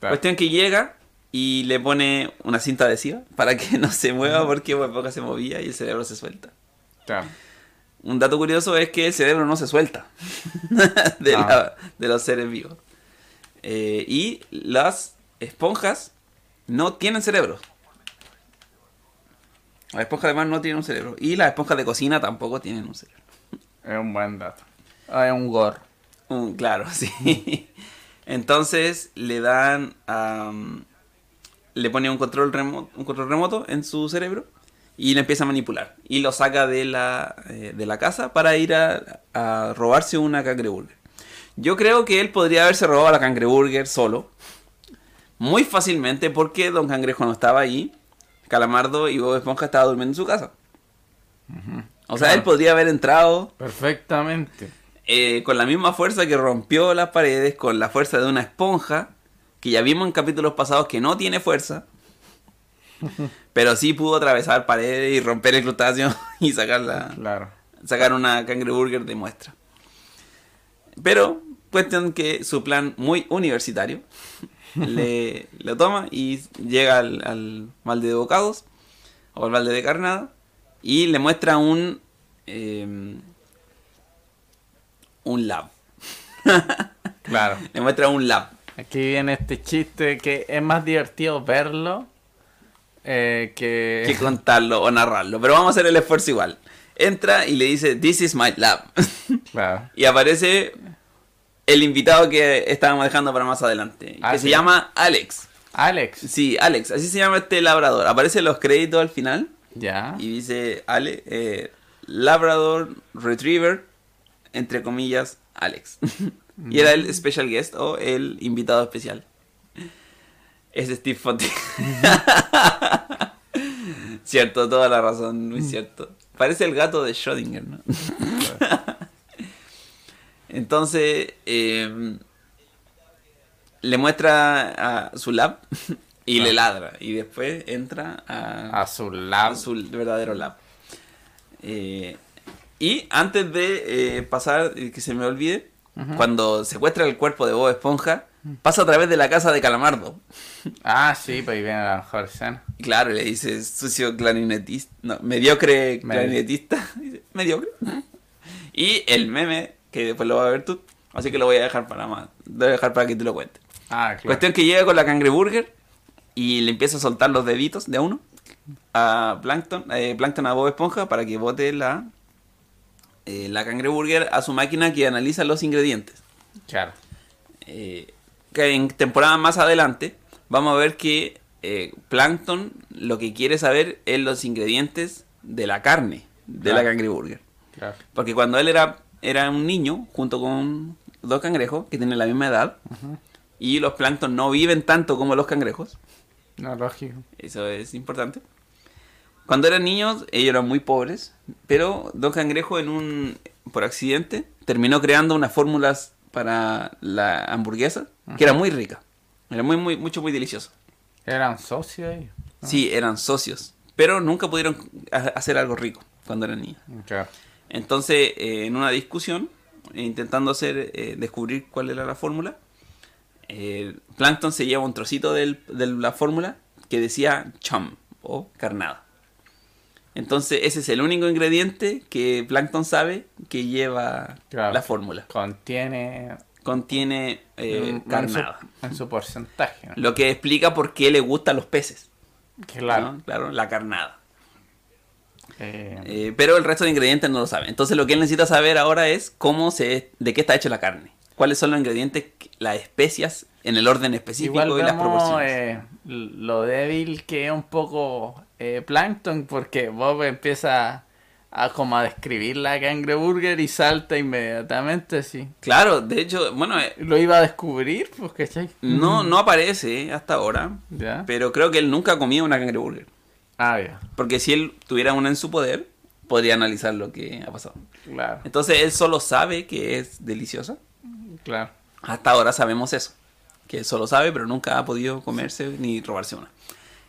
Claro. Cuestión que llega y le pone una cinta adhesiva para que no se mueva porque Bob Esponja se movía y el cerebro se suelta. Claro. Un dato curioso es que el cerebro no se suelta de, Ah. la- de los seres vivos. Eh, y las esponjas no tienen cerebro. Las esponjas además no tienen un cerebro. Y las esponjas de cocina tampoco tienen un cerebro. Es un buen dato. Ah, Es un gore. Un- claro, sí. Entonces le dan le pone un control remoto, un control remoto en su cerebro y le empieza a manipular y lo saca de la, eh, de la casa para ir a, a robarse una cangreburger. Yo creo que él podría haberse robado la cangreburger solo muy fácilmente porque Don Cangrejo no estaba ahí, Calamardo y Bob Esponja estaban durmiendo en su casa. O sea, él podría haber entrado Perfectamente. eh, con la misma fuerza que rompió las paredes, con la fuerza de una esponja, que ya vimos en capítulos pasados que no tiene fuerza, pero sí pudo atravesar paredes y romper el crustáceo y sacar, la, Claro. sacar una cangreburger de muestra. Pero, cuestión que su plan muy universitario le, lo toma y llega al, al balde de bocados o al balde de carnada y le muestra un eh, un lab. Claro. Le muestra un lab. Aquí viene este chiste que es más divertido verlo eh, que... que contarlo o narrarlo. Pero vamos a hacer el esfuerzo igual. Entra y le dice, This is my lab. Y aparece el invitado que estábamos dejando para más adelante. Ah, que sí. se llama Alex. Alex. Sí, Alex, así se llama este labrador. Aparecen los créditos al final Ya. y dice Ale, eh, Labrador Retriever, entre comillas, Alex. y era el special guest o el invitado especial. Es Steve Fonte. cierto, toda la razón, muy cierto. Parece el gato de Schrödinger, ¿no? Entonces, eh, le muestra a su lab y Ah. le ladra. Y después entra a, A su lab. a su verdadero lab. Eh, y antes de eh, pasar, eh, que se me olvide, cuando secuestra el cuerpo de Bob Esponja, pasa a través de la casa de Calamardo. Ah, sí, pues ahí viene la mejor escena. Y claro, le dice sucio clarinetista, no, mediocre Medio. clarinetista, mediocre. Y el meme, que después lo vas a ver tú, así que lo voy a dejar para más, lo voy a dejar para que tú lo cuentes. Ah, claro. Cuestión que llega con la cangreburger y le empieza a soltar los deditos de a uno a Plankton, eh, Plankton a Bob Esponja para que bote la, eh, la cangreburger a su máquina que analiza los ingredientes. Claro. Eh, que en temporada más adelante vamos a ver que eh, Plankton lo que quiere saber es los ingredientes de la carne de la cangreburger. Claro. Porque cuando él era, era un niño, junto con dos cangrejos que tienen la misma edad, y los plancton no viven tanto como los cangrejos, No, lógico. eso es importante. Cuando eran niños, ellos eran muy pobres, pero Don Cangrejo en un por accidente terminó creando unas fórmulas para la hamburguesa que era muy rica. Era muy muy mucho muy delicioso. Eran socios ellos. Sí, eran socios, pero nunca pudieron ha- hacer algo rico cuando eran niños. Entonces, eh, en una discusión, intentando hacer eh, descubrir cuál era la fórmula, eh, Plankton se lleva un trocito del- de la fórmula que decía chum o carnada. Entonces, ese es el único ingrediente que Plankton sabe que lleva Claro. la fórmula. Contiene Contiene eh, en, su, carnada. en su porcentaje. ¿no? Lo que explica por qué le gustan los peces. Claro. ¿no? Claro, la carnada. Eh, Eh, pero el resto de ingredientes no lo sabe. Entonces lo que él necesita saber ahora es cómo se, de qué está hecha la carne. Cuáles son los ingredientes, las especias en el orden específico Igual y las proporciones. eh, lo débil que es un poco eh, Plankton porque Bob empieza a como a describir la cangreburger y salta inmediatamente así. Claro, de hecho, bueno, eh, Lo iba a descubrir, pues, ¿cachai? no, no aparece eh, hasta ahora, ¿Ya? pero creo que él nunca ha comido una cangreburger. Ah, ya, Porque si él tuviera una en su poder, podría analizar lo que ha pasado. claro, Entonces él solo sabe que es deliciosa. claro. Hasta ahora sabemos eso. Que él solo sabe, pero nunca ha podido comerse ni robarse una.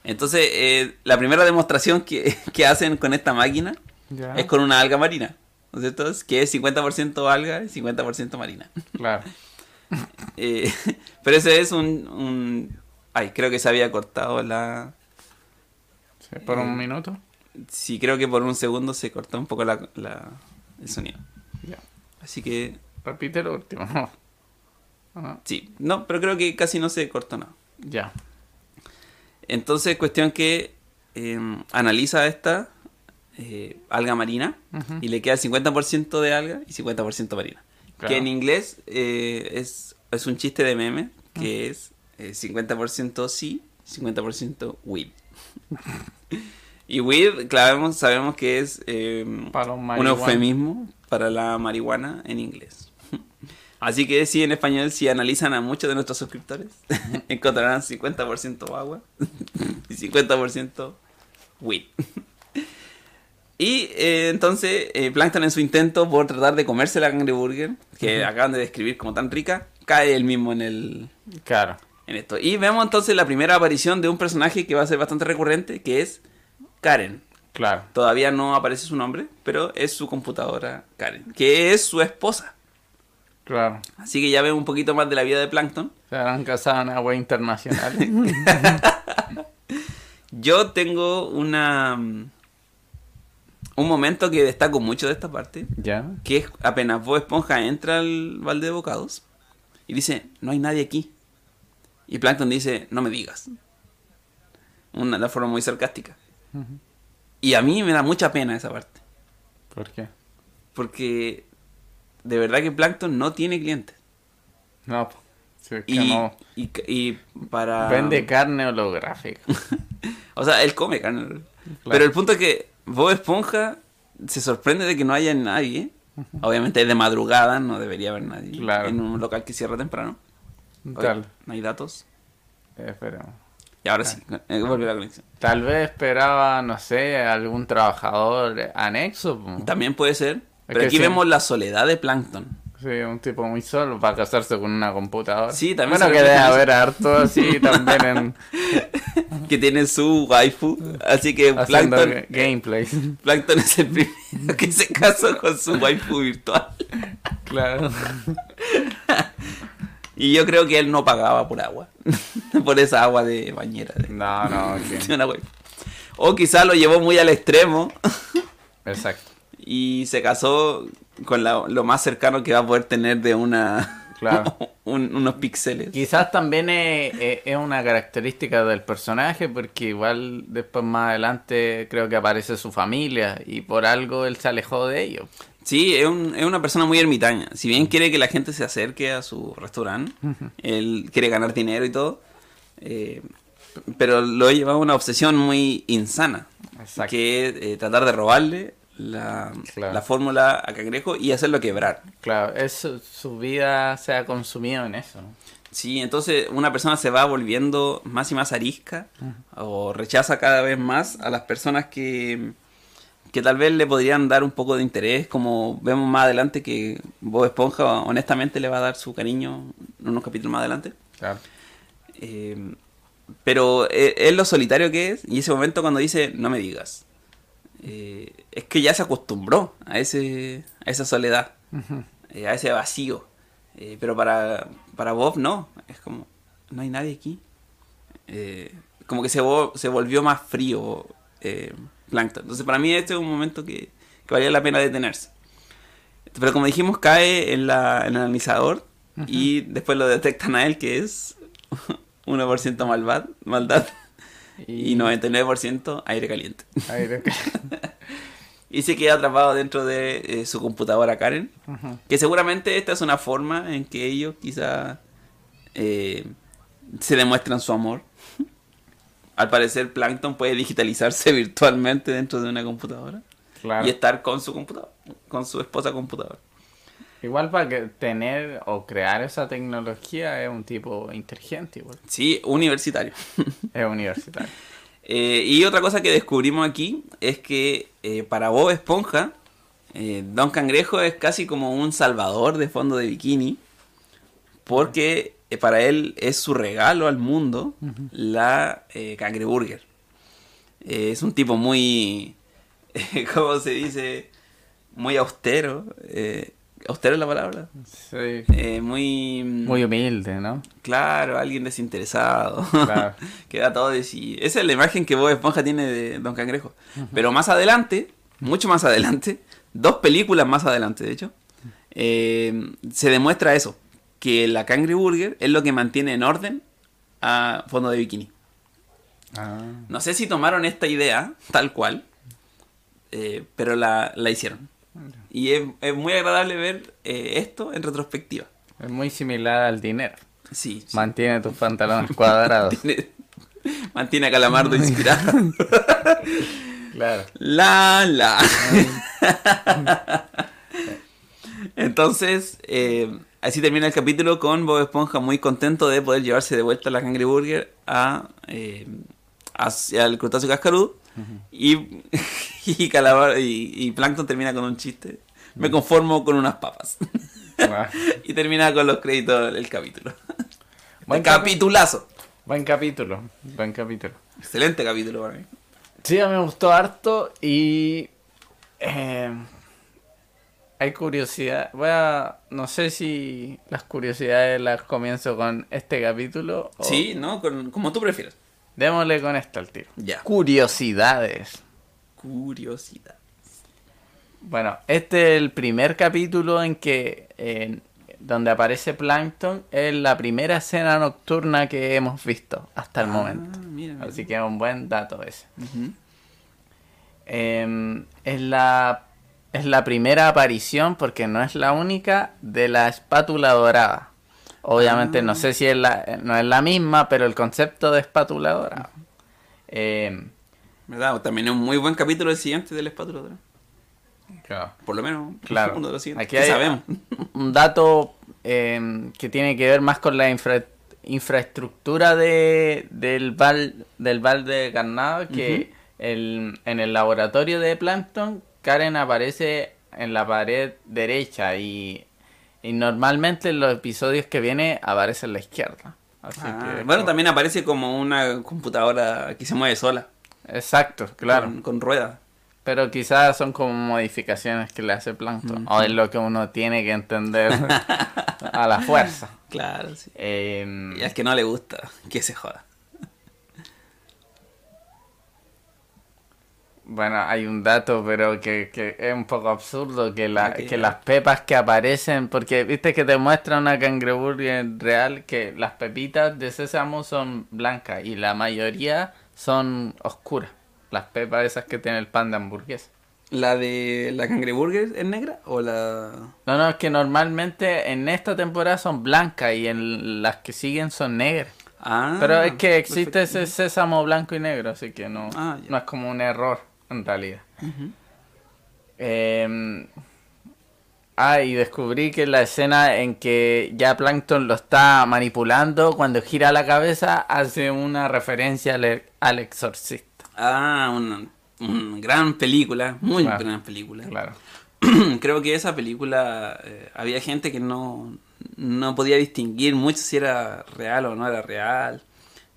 Entonces, eh, la primera demostración que, que hacen con esta máquina Ya. es con una alga marina. ¿No es cierto? Es que es 50% alga y 50% marina. Claro. Eh, pero ese es un, un... Ay, creo que se había cortado la... Sí, por Eh, un minuto. Sí, creo que por un segundo se cortó un poco la, la- el sonido. Ya. Así que... Repite lo último. Sí, no, pero creo que casi no se cortó nada. Ya. Entonces, cuestión que eh, analiza esta eh, alga marina y le queda el 50% de alga y 50% marina. Claro. Que en inglés eh, es, es un chiste de meme que es eh, 50% sí, 50% weed. y weed, claro, sabemos que es Para los un marihuanos. eufemismo para la marihuana en inglés. Así que sí, en español, si analizan a muchos de nuestros suscriptores, encontrarán 50% agua y 50% weed. Y eh, entonces, eh, Plankton en su intento por tratar de comerse la cangreburger, que acaban de describir como tan rica, cae él mismo en el Claro. en esto. Y vemos entonces la primera aparición de un personaje que va a ser bastante recurrente, que es Karen. Claro. Todavía no aparece su nombre, pero es su computadora Karen, que es su esposa. Claro. Así que ya vemos un poquito más de la vida de Plankton. Se habrán casado en agua internacional. Yo tengo una mm, un momento que destaco mucho de esta parte, ya. que es apenas Bob Esponja entra al balde de bocados y dice, no hay nadie aquí. Y Plankton dice, no me digas. Una forma muy sarcástica. Y a mí me da mucha pena esa parte. ¿Por qué? Porque de verdad que Plankton no tiene clientes. No. Sí, es que Y, no. y, y para... Vende carne holográfica. O sea, él come carne. Pero el punto es que Bob Esponja se sorprende de que no haya nadie. Obviamente es de madrugada, no debería haber nadie. Claro. En un local que cierra temprano. Tal, No hay datos. eh, esperemos. Y ahora sí, eh, volvió la conexión. Tal vez esperaba, no sé, algún trabajador anexo. po. También puede ser. Pero aquí sí. vemos la soledad de Plankton. Sí, un tipo muy solo para casarse con una computadora. Sí, también Bueno, que debe haber harto así también en Que tiene su waifu. Así que haciendo Plankton, ga- gameplays. Plankton es el primero que se casó con su waifu virtual. Claro. Y yo creo que él no pagaba por agua. por esa agua de bañera. de- No, no, una wea. O quizá lo llevó muy al extremo exacto. y se casó con la- lo más cercano que va a poder tener de una Claro. un- unos píxeles. Quizás también es, es- una característica del personaje, porque igual después más adelante creo que aparece su familia y por algo él se alejó de ellos. Sí, es, un- es una persona muy ermitaña. Si bien quiere que la gente se acerque a su restaurante, él quiere ganar dinero y todo, eh, pero lo ha llevado a una obsesión muy insana, Exacto. que es eh, tratar de robarle la, Claro. la fórmula a Cangrejo y hacerlo quebrar. Claro, es su, vida se ha consumido en eso. ¿no? Sí, entonces una persona se va volviendo más y más arisca o rechaza cada vez más a las personas que, que tal vez le podrían dar un poco de interés, como vemos más adelante que Bob Esponja honestamente le va a dar su cariño en unos capítulos más adelante. Claro. Eh, pero eh, es lo solitario que es y ese momento cuando dice no me digas, eh, es que ya se acostumbró a, ese, a esa soledad, eh, a ese vacío. Eh, pero para, para Bob no, es como, no hay nadie aquí. Como que se, se volvió más frío Plankton. Entonces para mí este es un momento que, que valía la pena detenerse. Pero como dijimos, cae en, la, en el analizador y después lo detectan a él que es 1% maldad, maldad y 99% aire caliente. Aire que- Y se queda atrapado dentro de eh, su computadora Karen. Que seguramente esta es una forma en que ellos quizá eh, se demuestran su amor. Al parecer Plankton puede digitalizarse virtualmente dentro de una computadora. Claro. Y estar con su computadora, con su esposa computadora. Igual para que tener o crear esa tecnología es un tipo inteligente, igual. Sí, universitario. Es universitario. Eh, y otra cosa que descubrimos aquí es que eh, para Bob Esponja, eh, Don Cangrejo es casi como un salvador de fondo de bikini, porque para él es su regalo al mundo la cangreburger. Es un tipo muy, ¿cómo se dice? Muy austero. ¿Austero es la palabra? Sí. Eh, muy... Muy humilde, ¿no? Claro, alguien desinteresado. Claro. que da todo de sí. Esa es la imagen que Bob Esponja tiene de Don Cangrejo. Pero más adelante, mucho más adelante, dos películas más adelante, de hecho, eh, se demuestra eso. Que la Cangre Burger es lo que mantiene en orden a Fondo de Bikini. Ah. No sé si tomaron esta idea tal cual, eh, pero la, la hicieron. Y es, es muy agradable ver eh, esto en retrospectiva. Es muy similar al dinero. Sí, sí. Mantiene tus pantalones cuadrados. Mantiene, mantiene a Calamardo inspirado. claro. La, la. Entonces, eh, así termina el capítulo con Bob Esponja muy contento de poder llevarse de vuelta la Cangre Burger a, eh, hacia el crustáceo Y, y, Calamar- y, y Plankton termina con un chiste. Me conformo con unas papas. Y termina con los créditos del capítulo. Buen capitulazo. Buen capítulo. Buen capítulo. Excelente capítulo para mí. Sí, a mí me gustó harto y eh, hay curiosidad. Voy a, no sé si las curiosidades las comienzo con este capítulo. o- Sí, ¿no? Con- como tú prefieras. Démosle con esto al tiro. Ya. Curiosidades. Curiosidad. Bueno, este es el primer capítulo en que eh, donde aparece Plankton es la primera escena nocturna que hemos visto hasta el Ah, momento. mira, mira. Así que es un buen dato ese. Eh, es la es la primera aparición porque no es la única de la espátula dorada. Obviamente Ah. no sé si es la, no es la misma, pero el concepto de espátula dorada. Eh, ¿Verdad? También es un muy buen capítulo el siguiente del espátula. ¿verdad? Por lo menos Claro. uno de los siguientes. Aquí ¿Qué hay sabemos? un dato eh, que tiene que ver más con la infra- infraestructura de, del val del val de Carnado que el- en el laboratorio de Plankton Karen aparece en la pared derecha y, y normalmente en los episodios que viene aparece en la izquierda. Así Ah, que, bueno, también aparece como una computadora que se mueve sola. Exacto, claro. Con, con ruedas. Pero quizás son como modificaciones que le hace Plankton. O es lo que uno tiene que entender a la fuerza. Claro, sí. Eh, Y al que no le gusta, que se joda. Bueno, hay un dato, pero que, que es un poco absurdo, que, la, que las pepas que aparecen, porque viste que te muestra una cangreburger real, que las pepitas de sésamo son blancas y la mayoría son oscuras. Las pepas esas que tiene el pan de hamburguesa. ¿La de la cangreburger es negra o la...? No, no, es que normalmente en esta temporada son blancas y en las que siguen son negras. Ah, Pero es que existe perfecto. ese sésamo blanco y negro, así que no, Ah, no es como un error en realidad. Eh, ah, y descubrí que la escena en que ya Plankton lo está manipulando, cuando gira la cabeza, hace una referencia al, al exorcista. Ah, una, una gran película, muy Claro. gran película. Claro. Creo que esa película eh, había gente que no, no podía distinguir mucho si era real o no era real,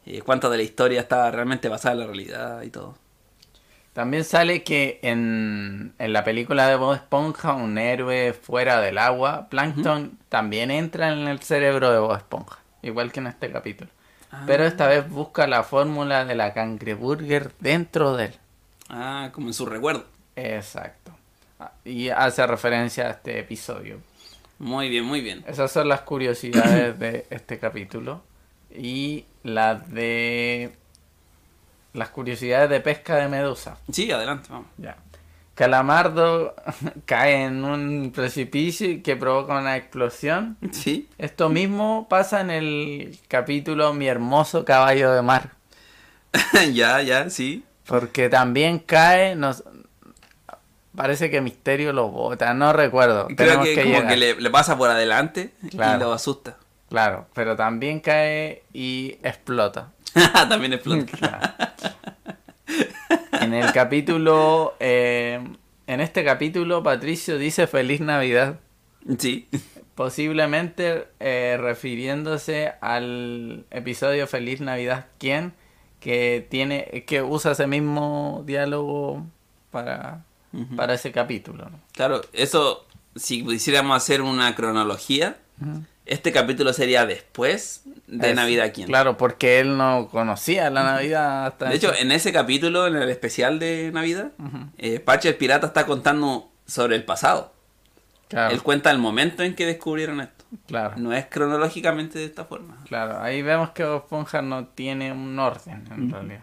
eh, cuánto de la historia estaba realmente basada en la realidad y todo. También sale que en, en la película de Bob Esponja, un héroe fuera del agua, Plankton también entra en el cerebro de Bob Esponja, igual que en este capítulo. Pero esta vez busca la fórmula de la cangreburger dentro de él. Ah, como en su recuerdo. Exacto. Ah, Y hace referencia a este episodio. Muy bien, muy bien. Esas son las curiosidades de este capítulo. Y las de... Las curiosidades de pesca de medusa. Sí, adelante, vamos. Ya. Calamardo cae en un precipicio que provoca una explosión. Sí. Esto mismo pasa en el capítulo Mi hermoso caballo de mar. ya, ya, sí. Porque también cae, nos... parece que Misterio lo bota, no recuerdo. Creo Tenemos que, que como que le, le pasa por adelante Claro. y lo asusta. Claro, pero también cae y explota. También explota. Claro. En el capítulo, eh, en este capítulo, Patricio dice Feliz Navidad. Sí. Posiblemente eh, refiriéndose al episodio Feliz Navidad, ¿quién? Que tiene, que usa ese mismo diálogo para, para ese capítulo. ¿no? Claro, eso, si quisiéramos hacer una cronología, este capítulo sería después de Es- Navidad quién. Claro, porque él no conocía la Navidad hasta De hecho, ese- en ese capítulo, en el especial de Navidad, Ujú. eh, Pache el pirata está contando sobre el pasado. claro, Él cuenta el momento en que descubrieron esto. claro, No es cronológicamente de esta forma. claro. Ahí vemos que Esponja no tiene un orden en realidad.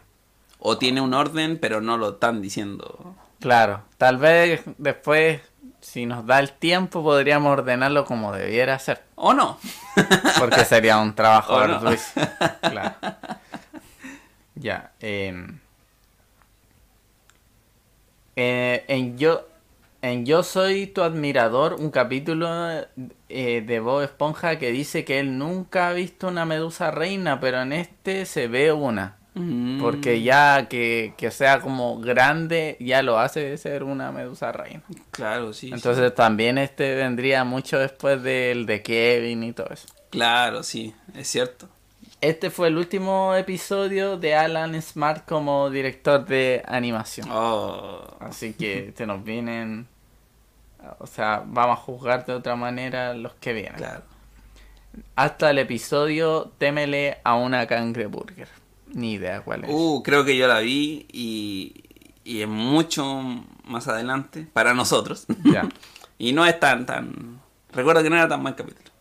O tiene un orden, pero no lo están diciendo. Claro, tal vez después, si nos da el tiempo, podríamos ordenarlo como debiera ser. O no. Porque sería un trabajo O no. Claro. Ya. eh, eh, en yo en Yo soy tu admirador, un capítulo eh, de Bob Esponja que dice que él nunca ha visto una medusa reina, pero en este se ve una. Mm. Porque ya que, que sea como grande, ya lo hace ser una medusa reina. Claro, sí. sí. Entonces también este vendría mucho después del de Kevin y todo eso. Claro, sí, es cierto. Este fue el último episodio de Alan Smart como director de animación. Oh. Así que se nos vienen... O sea, vamos a juzgar de otra manera los que vienen. Claro. Hasta el episodio Témele a una cangreburger. Ni idea cuál es. Uh, creo que yo la vi y, y es mucho más adelante para nosotros. Ya. y no es tan, tan... Recuerdo que no era tan buen capítulo.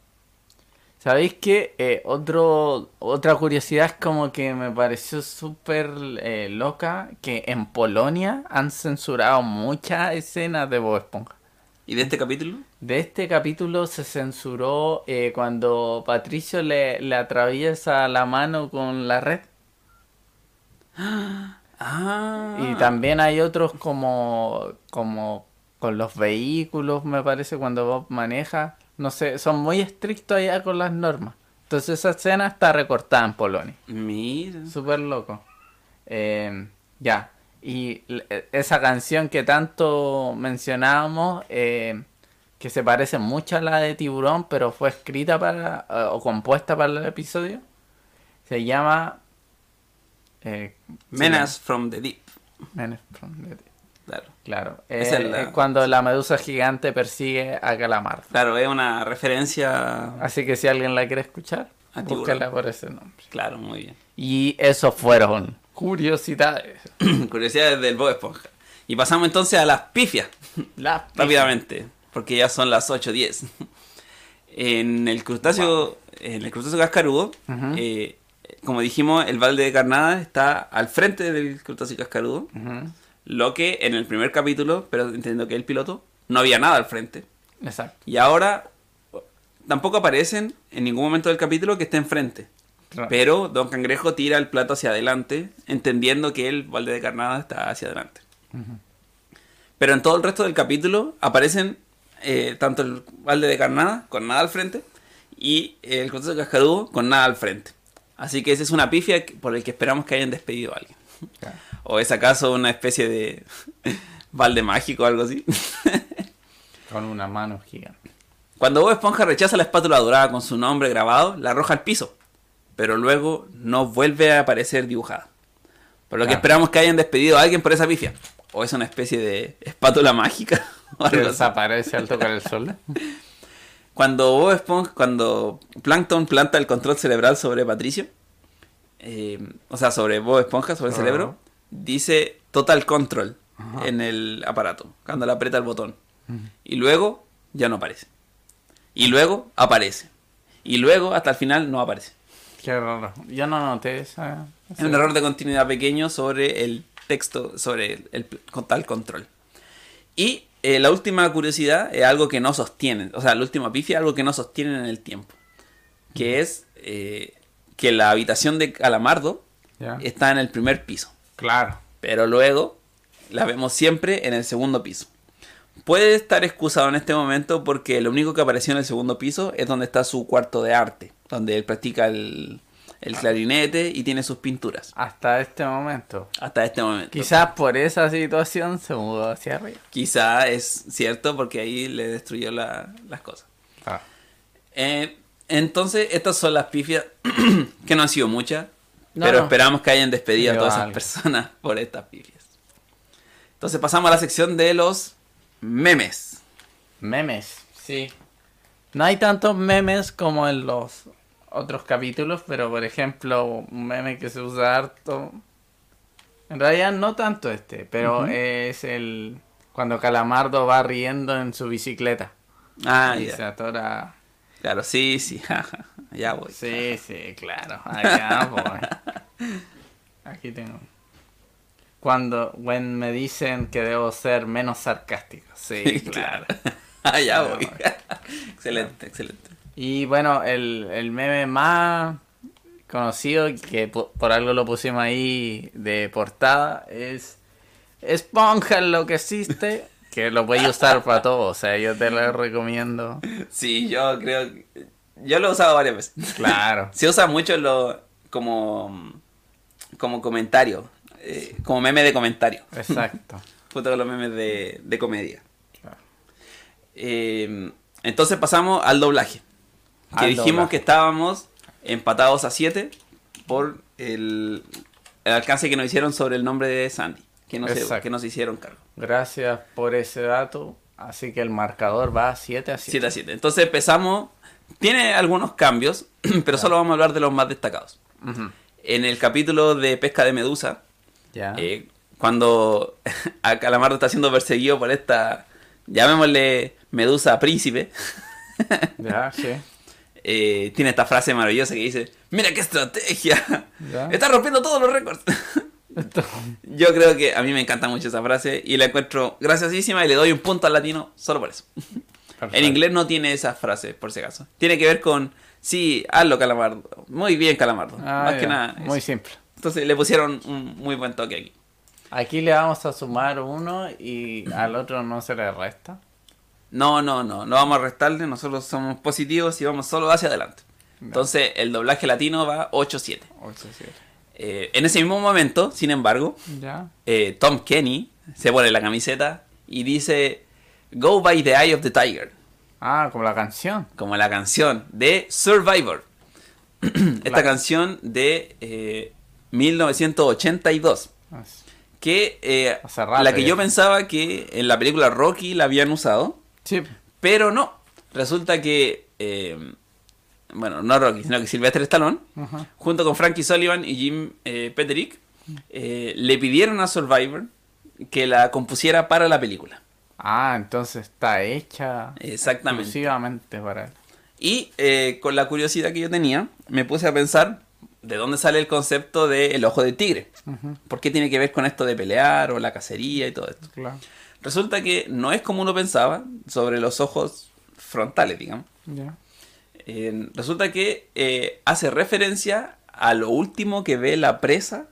¿Sabéis qué? Eh, otro, otra curiosidad es como que me pareció súper eh, loca que en Polonia han censurado muchas escenas de Bob Esponja. ¿Y de este capítulo? De este capítulo se censuró eh, cuando Patricio le, le atraviesa la mano con la red. Ah. Y también hay otros como, como con los vehículos, me parece, cuando Bob maneja. No sé, son muy estrictos allá con las normas. Entonces esa escena está recortada en Polonia. Mira. Súper loco. Eh, ya. Y e- esa canción que tanto mencionábamos, eh, que se parece mucho a la de Tiburón, pero fue escrita para, eh, o compuesta para el episodio, se llama... Eh, Menace from the Deep. Menace from the Deep. Claro. Claro. Eh, es la- es cuando la medusa gigante persigue a Calamardo. Claro, es una referencia. Así que si alguien la quiere escuchar, búscala por ese nombre. Claro, muy bien. Y esos fueron curiosidades. Curiosidades del Bob Esponja. Y pasamos entonces a las pifias. Las rápidamente, porque ya son las 8.10. En el crustáceo, en el crustáceo cascarudo, Ujú. eh, como dijimos, el balde de carnada está al frente del crustáceo cascarudo, lo que en el primer capítulo, pero entiendo que el piloto, no había nada al frente. Exacto. Y ahora tampoco aparecen en ningún momento del capítulo que esté enfrente. Claro. Pero Don Cangrejo tira el plato hacia adelante, entendiendo que el balde de carnada está hacia adelante. Pero en todo el resto del capítulo aparecen eh, tanto el balde de carnada con nada al frente y el crustáceo cascarudo con nada al frente. Así que esa es una pifia por el que esperamos que hayan despedido a alguien. Claro. ¿O es acaso una especie de balde mágico o algo así? Con una mano gigante. Cuando Bob Esponja rechaza la espátula dorada con su nombre grabado, la arroja al piso, pero luego no vuelve a aparecer dibujada. Por lo que esperamos que hayan despedido a alguien por esa pifia. O es una especie de espátula mágica. o algo desaparece al tocar el sol. Cuando Bob Esponja, cuando Plankton planta el control cerebral sobre Patricio, eh, o sea, sobre Bob Esponja, sobre el cerebro, dice Total Control en el aparato, cuando le aprieta el botón. Y luego ya no aparece. Y luego aparece. Y luego hasta el final no aparece. Qué raro. Yo no noté esa. Es un error de continuidad pequeño sobre el texto, sobre el, el total control. Y eh, la última curiosidad es algo que no sostienen. O sea, la última pifia es algo que no sostienen en el tiempo. Que es eh, que la habitación de Calamardo está en el primer piso. Claro. Pero luego la vemos siempre en el segundo piso. Puede estar excusado en este momento porque lo único que apareció en el segundo piso es donde está su cuarto de arte, donde él practica el, el clarinete y tiene sus pinturas. Hasta este momento. Hasta este momento. Quizás por esa situación se mudó hacia arriba. Quizá es cierto porque ahí le destruyó la- las cosas. Ah. Eh, entonces, estas son las pifias que no han sido muchas, No, pero no. esperamos que hayan despedido a todas esas personas por estas pifias. Entonces pasamos a la sección de los memes. Memes, sí. No hay tantos memes como en los otros capítulos, pero por ejemplo, un meme que se usa harto. En realidad no tanto este, pero es el cuando Calamardo va riendo en su bicicleta. Ah, y ya. se atora. Claro, sí, sí. ya voy. Sí, sí, claro. Acá voy. Aquí tengo. Cuando when me dicen que debo ser menos sarcástico. Sí, claro. Ah, ya Claro. voy. excelente, excelente. Y bueno, el, el meme más conocido, que po- por algo lo pusimos ahí de portada, es Esponja enloqueciste, que lo puedes usar para todo, o sea, yo te lo recomiendo. Sí, yo creo que... Yo lo he usado varias veces. Claro. Se usa mucho lo, como, como comentario, eh, como meme de comentario, Exacto. junto con los memes de, de comedia. Claro. Eh, entonces pasamos al doblaje. Que dijimos que estábamos empatados a 7 por el, el alcance que nos hicieron sobre el nombre de Sandy, que no, se, Exacto. que no se hicieron cargo. Gracias por ese dato. Así que el marcador va 7 a 7. 7 a 7. Entonces empezamos, tiene algunos cambios, pero solo vamos a hablar de los más destacados. En el capítulo de pesca de medusa, Ya. Eh, cuando a Calamardo está siendo perseguido por esta, llamémosle Medusa Príncipe, Ya, sí. Eh, tiene esta frase maravillosa que dice, mira qué estrategia, Ya. está rompiendo todos los récords. Yo creo que a mí me encanta mucho esa frase y la encuentro graciosísima y le doy un punto al latino solo por eso. En inglés no tiene esa frase, por si acaso. Tiene que ver con, sí, hazlo Calamardo. Muy bien Calamardo. Ah, Más ya. que nada. Muy eso. simple. Entonces le pusieron un muy buen toque aquí. Aquí le vamos a sumar uno y al otro no se le resta. No, no, no, no vamos a restarle, nosotros somos positivos y vamos solo hacia adelante. Entonces el doblaje latino va 8-7. 8, 7. Eh, en ese mismo momento, sin embargo, Ya. eh, Tom Kenny se pone la camiseta y dice Go by the eye of the tiger, Ah, como la canción. como la canción de Survivor. Esta canción de eh, 1982, Así. que eh, rato la que ya. yo pensaba que en la película Rocky la habían usado, Sí. pero no. Resulta que, eh, bueno, no Rocky, sino que Sylvester Stallone, junto con Frankie Sullivan y Jim eh, Peterick, eh, le pidieron a Survivor que la compusiera para la película. Ah, entonces está hecha Exactamente. exclusivamente para él. Y eh, con la curiosidad que yo tenía, me puse a pensar de dónde sale el concepto del ojo del tigre. ¿Por qué tiene que ver con esto de pelear o la cacería y todo esto? Claro. Resulta que no es como uno pensaba sobre los ojos frontales, digamos. Eh, resulta que eh, hace referencia a lo último que ve la presa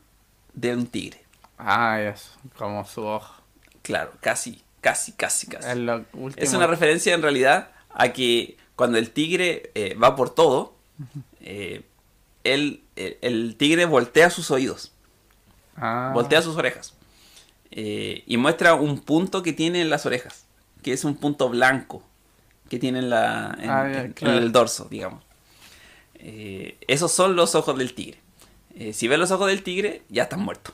de un tigre. Ah, eso. Como su ojo. Claro, casi, casi, casi, casi. Es lo último. Es una referencia en realidad a que cuando el tigre eh, va por todo, él- el, el tigre voltea sus oídos, Ah, voltea sus orejas eh, y muestra un punto que tiene en las orejas, que es un punto blanco que tiene en, la, en, Ah, en- en el dorso, digamos. Eh, esos son los ojos del tigre. Eh, si ves los ojos del tigre, ya estás muerto.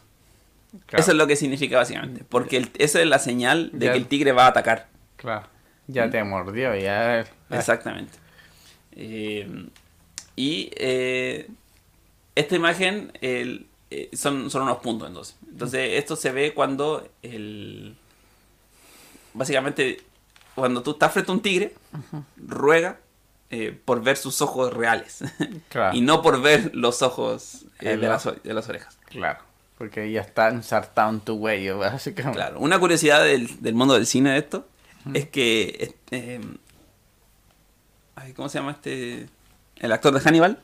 claro, Eso es lo que significa básicamente, porque el- esa es la señal de Ya. que el tigre va a atacar. claro. Ya te mordió, ya. Exactamente. Y esta imagen el- eh, son, son unos puntos entonces. Entonces esto se ve cuando el... Básicamente, cuando tú estás frente a un tigre, ruega eh, por ver sus ojos reales. Claro. y no por ver los ojos eh, de, las, de las orejas. Claro. Porque ya está ensartado en tu cuello, básicamente. Claro. Una curiosidad del, del mundo del cine de esto es que... ay, ¿Cómo se llama este? El actor de Hannibal.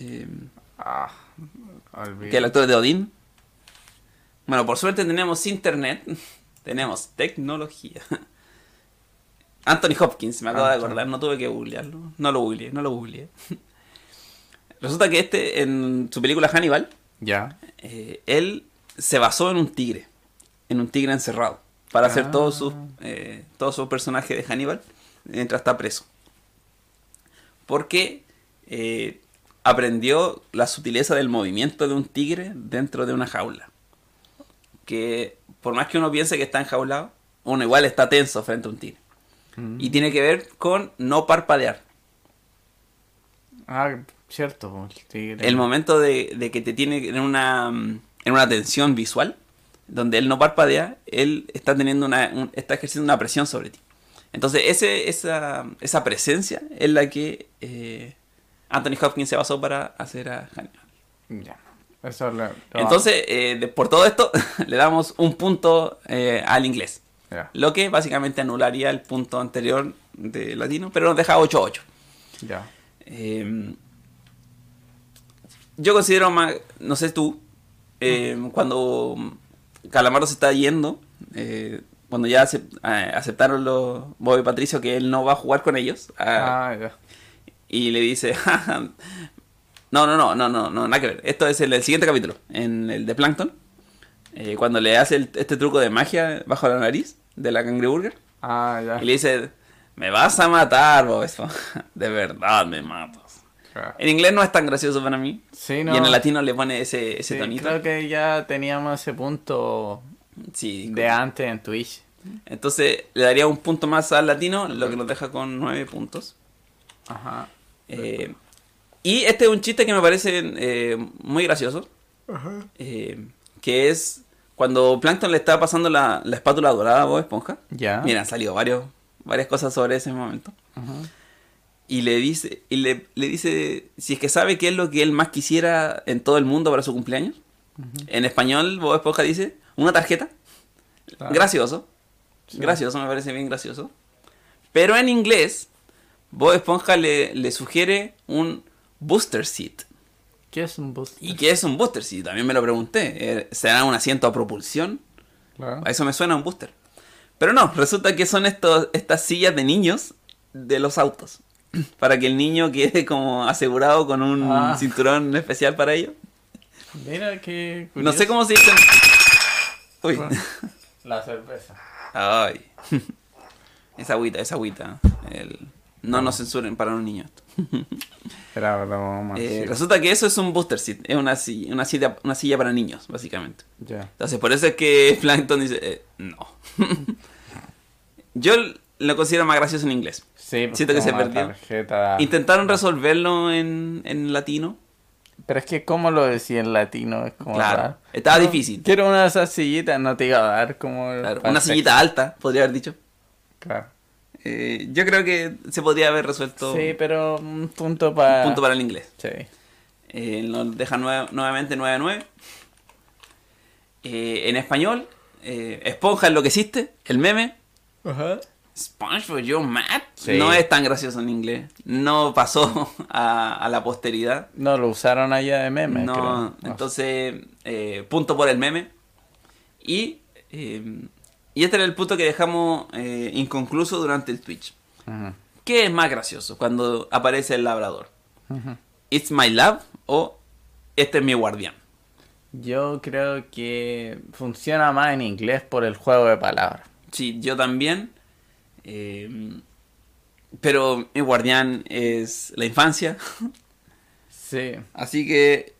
Eh, Ah, olvidé. que el actor de Odín. Bueno, por suerte tenemos internet. Tenemos tecnología. Anthony Hopkins, me acabo de acordar, no tuve que googlearlo. No lo googleé, no lo googleé. Resulta que este, en su película Hannibal, Ya. eh, él se basó en un tigre, en un tigre encerrado, para hacer Ah. todo su, eh, todo su personaje de Hannibal mientras está preso. Porque eh, aprendió la sutileza del movimiento de un tigre dentro de una jaula. Que por más que uno piense que está enjaulado, uno igual está tenso frente a un tigre. Mm. Y tiene que ver con no parpadear. Ah, cierto, el tigre. el momento de, de que te tiene en una, mm, en una tensión visual, donde él no parpadea, él está teniendo una, un- está ejerciendo una presión sobre ti. Entonces, ese, esa, esa presencia es la que eh, Anthony Hopkins se basó para hacer a Hannibal. Ya. Eso lo, lo- Entonces, eh, de- por todo esto, le damos un punto eh, al inglés. Ya. Lo que básicamente anularía el punto anterior de latino, pero nos deja 8-8. Ya. Eh, yo considero más, no sé tú, eh, cuando Calamardo se está yendo, eh, cuando ya acep- aceptaron los Bob y Patricio que él no va a jugar con ellos, ah, Ah, ya. Y le dice, "Ja, ja, no, no, no, no, no, no, nada que ver. Esto es el, el siguiente capítulo, en el de Plankton, eh, cuando le hace el- este truco de magia bajo la nariz de la cangreburger. Ah, ya. Y le dice, me vas a matar, Bob. De verdad me matas. Claro. En inglés no es tan gracioso para mí. Sí, no. Y en el latino le pone ese, ese Sí, tonito. creo que ya teníamos ese punto Sí. de antes en Twitch. Entonces le daría un punto más al latino, lo que nos deja con nueve puntos. Ajá. Eh, y este es un chiste que me parece eh, muy gracioso. eh, que es cuando Plankton le está pasando la, la espátula dorada a Bob Esponja. Ya. Mira, han salido varios, varias cosas sobre ese momento. Ajá. Y le dice, y le, le dice si es que sabe qué es lo que él más quisiera en todo el mundo para su cumpleaños. En español, Bob Esponja dice, una tarjeta. Claro. Gracioso. Sí. Gracioso, me parece bien gracioso. Pero en inglés, Bob Esponja le, le sugiere un booster seat. ¿Qué es un boost? ¿Y qué es un booster seat? También me lo pregunté. Eh, ¿Será un asiento a propulsión? Claro. A eso me suena un booster. Pero no, resulta que son estos, estas sillas de niños de los autos. Para que el niño quede como asegurado con un Ah. cinturón especial para ello. Mira qué No sé cómo se dice. Uy. La cerveza. Ay. Esa agüita, esa agüita. El, No nos censuren para los niños. esto. Era broma. Eh, sí. resulta que eso es un booster seat, es una silla, una silla, una silla para niños, básicamente. Ya. Entonces, por eso es que Plankton dice, eh, no. Yo lo considero más gracioso en inglés. Sí, pues, Siento que se perdió. tarjeta- Intentaron resolverlo en, en latino. Pero es que, ¿cómo lo decía en latino? Es como Claro, raro. estaba No, difícil. Quiero una de esas sillitas, no te iba a dar como. Claro, una sillita alta, podría haber dicho. Claro. Eh, yo creo que se podría haber resuelto Sí, pero un punto para. punto para el inglés. Sí. Eh, nos deja nue- nuevamente 9 a 9. Eh, en español, eh, Esponja enloqueciste, el meme. Ajá. SpongeBob, you're mad. Sí. No es tan gracioso en inglés. No pasó a, a la posteridad. No, lo usaron allá de meme. no, creo. entonces, eh, punto por el meme. Y, eh, y este era el punto que dejamos eh, inconcluso durante el Twitch. ¿Qué es más gracioso cuando aparece el labrador? ¿It's my love o este es mi guardián? Yo creo que funciona más en inglés por el juego de palabras. Sí, yo también. eh, pero mi guardián es la infancia. Sí, Así que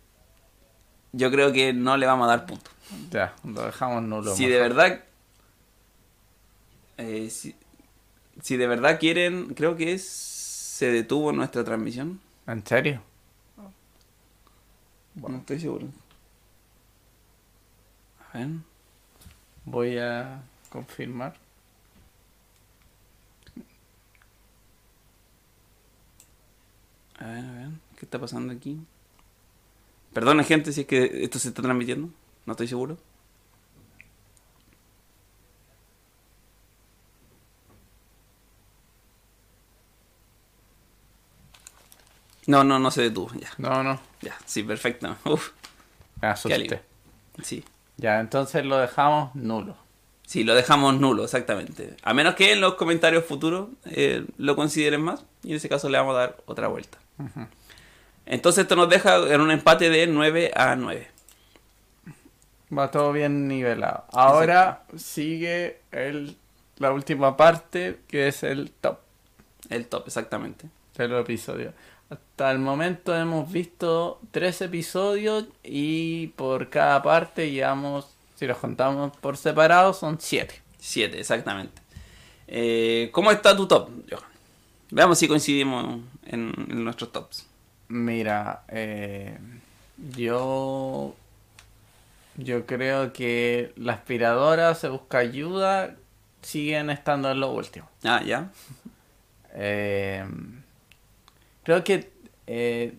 yo creo que no le vamos a dar punto. ya, lo dejamos nulo. si mejor. de verdad. Eh, si, si de verdad quieren. Creo que es, se detuvo nuestra transmisión. ¿En serio? No estoy seguro. A ver. Voy a confirmar. A ver, a ver. ¿Qué está pasando aquí? Perdona, gente, si es que esto se está transmitiendo. No estoy seguro. No, no, no se detuvo. Ya, No, no, ya. Sí, perfecto. Uf, me asusté. Sí. Ya, entonces lo dejamos nulo. Sí, lo dejamos nulo, exactamente. A menos que en los comentarios futuros eh, lo consideren más. Y en ese caso le vamos a dar otra vuelta. Entonces esto nos deja en un empate de 9 a 9. Va todo bien nivelado. Ahora sigue el, la última parte, que es el top El top, exactamente. de los episodios. Hasta el momento hemos visto tres episodios y por cada parte llevamos, si los contamos por separado, son siete. 7, exactamente. Eh, ¿Cómo está tu top, Johan? Veamos si coincidimos en, en nuestros tops. Mira, eh, yo yo creo que la aspiradora se busca ayuda, siguen estando en lo último. Ah, ya. Eh, creo que eh,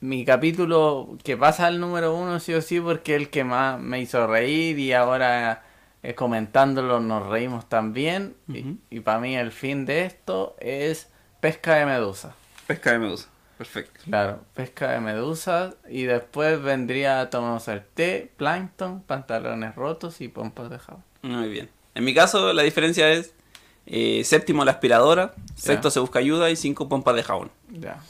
mi capítulo que pasa al número uno sí o sí porque es el que más me hizo reír y ahora eh, comentándolo nos reímos también. Ujú. Y, para mí el fin de esto es pesca de medusa. Pesca de medusa. Perfecto. Claro, pesca de medusas y después vendría tomamos el té, plancton, pantalones rotos y pompas de jabón. Muy bien. En mi caso, la diferencia es eh, séptimo la aspiradora, sexto se busca ayuda y cinco pompas de jabón. Ya.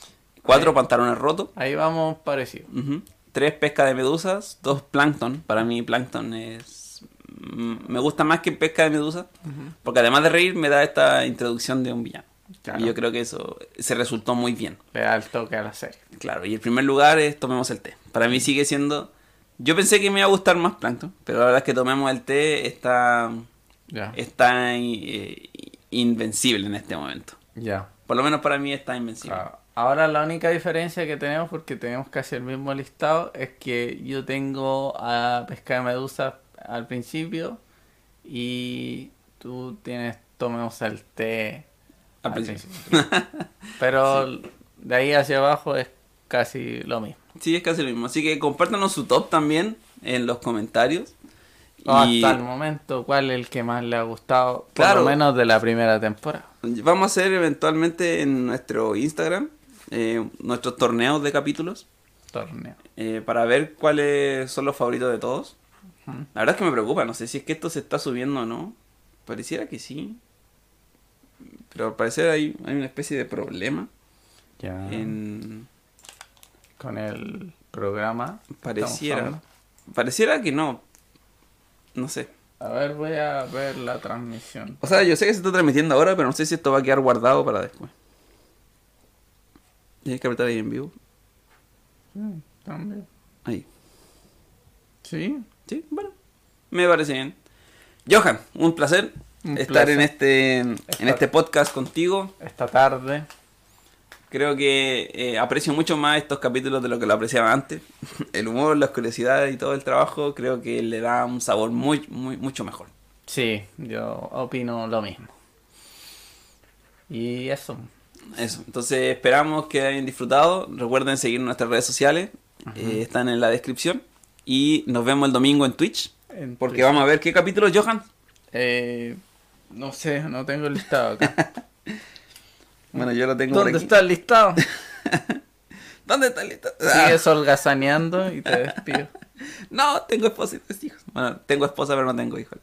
Cuatro Ahí- pantalones rotos. Ahí vamos parecido. Ujú. Tres pesca de medusas, dos plancton. Para mí plancton es... mm, Me gusta más que pesca de medusa, porque además de reír me da esta introducción de un villano. Claro. Y yo creo que eso se resultó muy bien. Le da el toque a la serie. Claro, y el primer lugar es tomemos el té. Para mí sigue siendo... Yo pensé que me iba a gustar más plancton, pero la verdad es que tomemos el té está, Ya. está eh, invencible en este momento. Ya. Por lo menos para mí está invencible. Claro. Ahora la única diferencia que tenemos, porque tenemos casi el mismo listado, es que yo tengo a pesca de medusa al principio y tú tienes tomemos el té Al al, principio. principio. Pero de ahí hacia abajo es casi lo mismo. Sí, es casi lo mismo. Así que compártanos su top también en los comentarios. Y Hasta el momento, ¿cuál es el que más le ha gustado? Por lo menos de la primera temporada. vamos a hacer eventualmente en nuestro Instagram eh, nuestros torneos de capítulos Torneo. eh, para ver cuáles son los favoritos de todos. La verdad es que me preocupa, no sé si es que esto se está subiendo o no. Pareciera que sí. Pero al parecer hay, hay una especie de problema Ya. en... Con el programa. Pareciera. Pareciera que no. No sé. A ver, voy a ver la transmisión. O sea, yo sé que se está transmitiendo ahora, pero no sé si esto va a quedar guardado para después. Tienes que apretar ahí en vivo. Sí, también. Ahí. Sí. Sí, bueno. Me parece bien. Johan, un placer Un estar placer. en este en Estar- este podcast contigo. Esta tarde. Creo que eh, aprecio mucho más estos capítulos de lo que lo apreciaba antes. El humor, la curiosidad y todo el trabajo creo que le da un sabor muy, muy, mucho mejor. Sí, yo opino lo mismo. Y eso. Eso, entonces esperamos que hayan disfrutado. Recuerden seguir nuestras redes sociales, eh, están en la descripción. Y nos vemos el domingo en Twitch, En porque Twitch. vamos a ver qué capítulos, Johan. Eh, no sé, no tengo el listado acá. Bueno, yo lo tengo por ¿Dónde aquí. está el listado? ¿Dónde está el listado? Sigue holgazaneando y te despido. No, tengo esposa y tres hijos. Bueno, tengo esposa, pero no tengo hijos.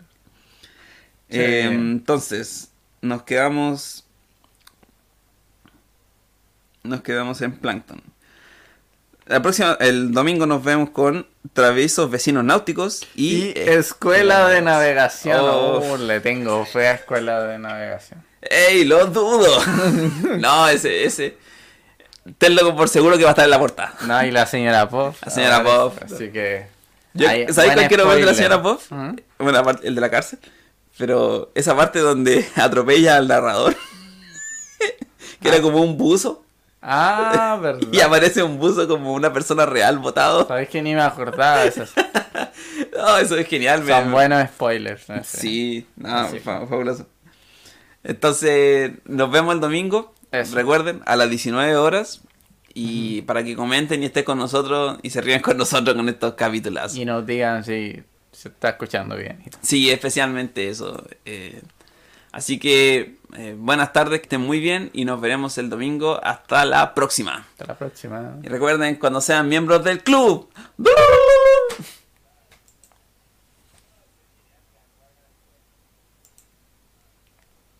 Sí. Eh, entonces, nos quedamos. Nos quedamos en Plankton. La próxima, el domingo nos vemos con Traviesos Vecinos Náuticos y. Y escuela de navegación. Oh. Oh, le tengo fe a escuela de navegación. ¡Ey, lo dudo! no, ese, ese. Tenlo por seguro que va a estar en la portada. No, y la señora Pop. La señora Ah, Pop. Así que. Yo- Ahí, ¿Sabes buen cuál quiero ver de la señora Pop? Bueno, el de la cárcel. Pero esa parte donde atropella al narrador. que era como un buzo. Ah, verdad. Y aparece un buzo como una persona real botado. Sabes que ni me acordaba de esas. No, eso es genial. me- Son buenos spoilers. no sé. Sí, no, Sí. fa- fabuloso. Entonces, nos vemos el domingo. Eso. Recuerden, a las 19 horas. Y para que comenten y estén con nosotros y se rían con nosotros con estos capítulos. Y nos digan si se está escuchando bien. Sí, especialmente eso. eh, así que eh, buenas tardes, que estén muy bien y nos veremos el domingo. Hasta la próxima. Hasta la próxima. Y recuerden, cuando sean miembros del club. ¡Blu!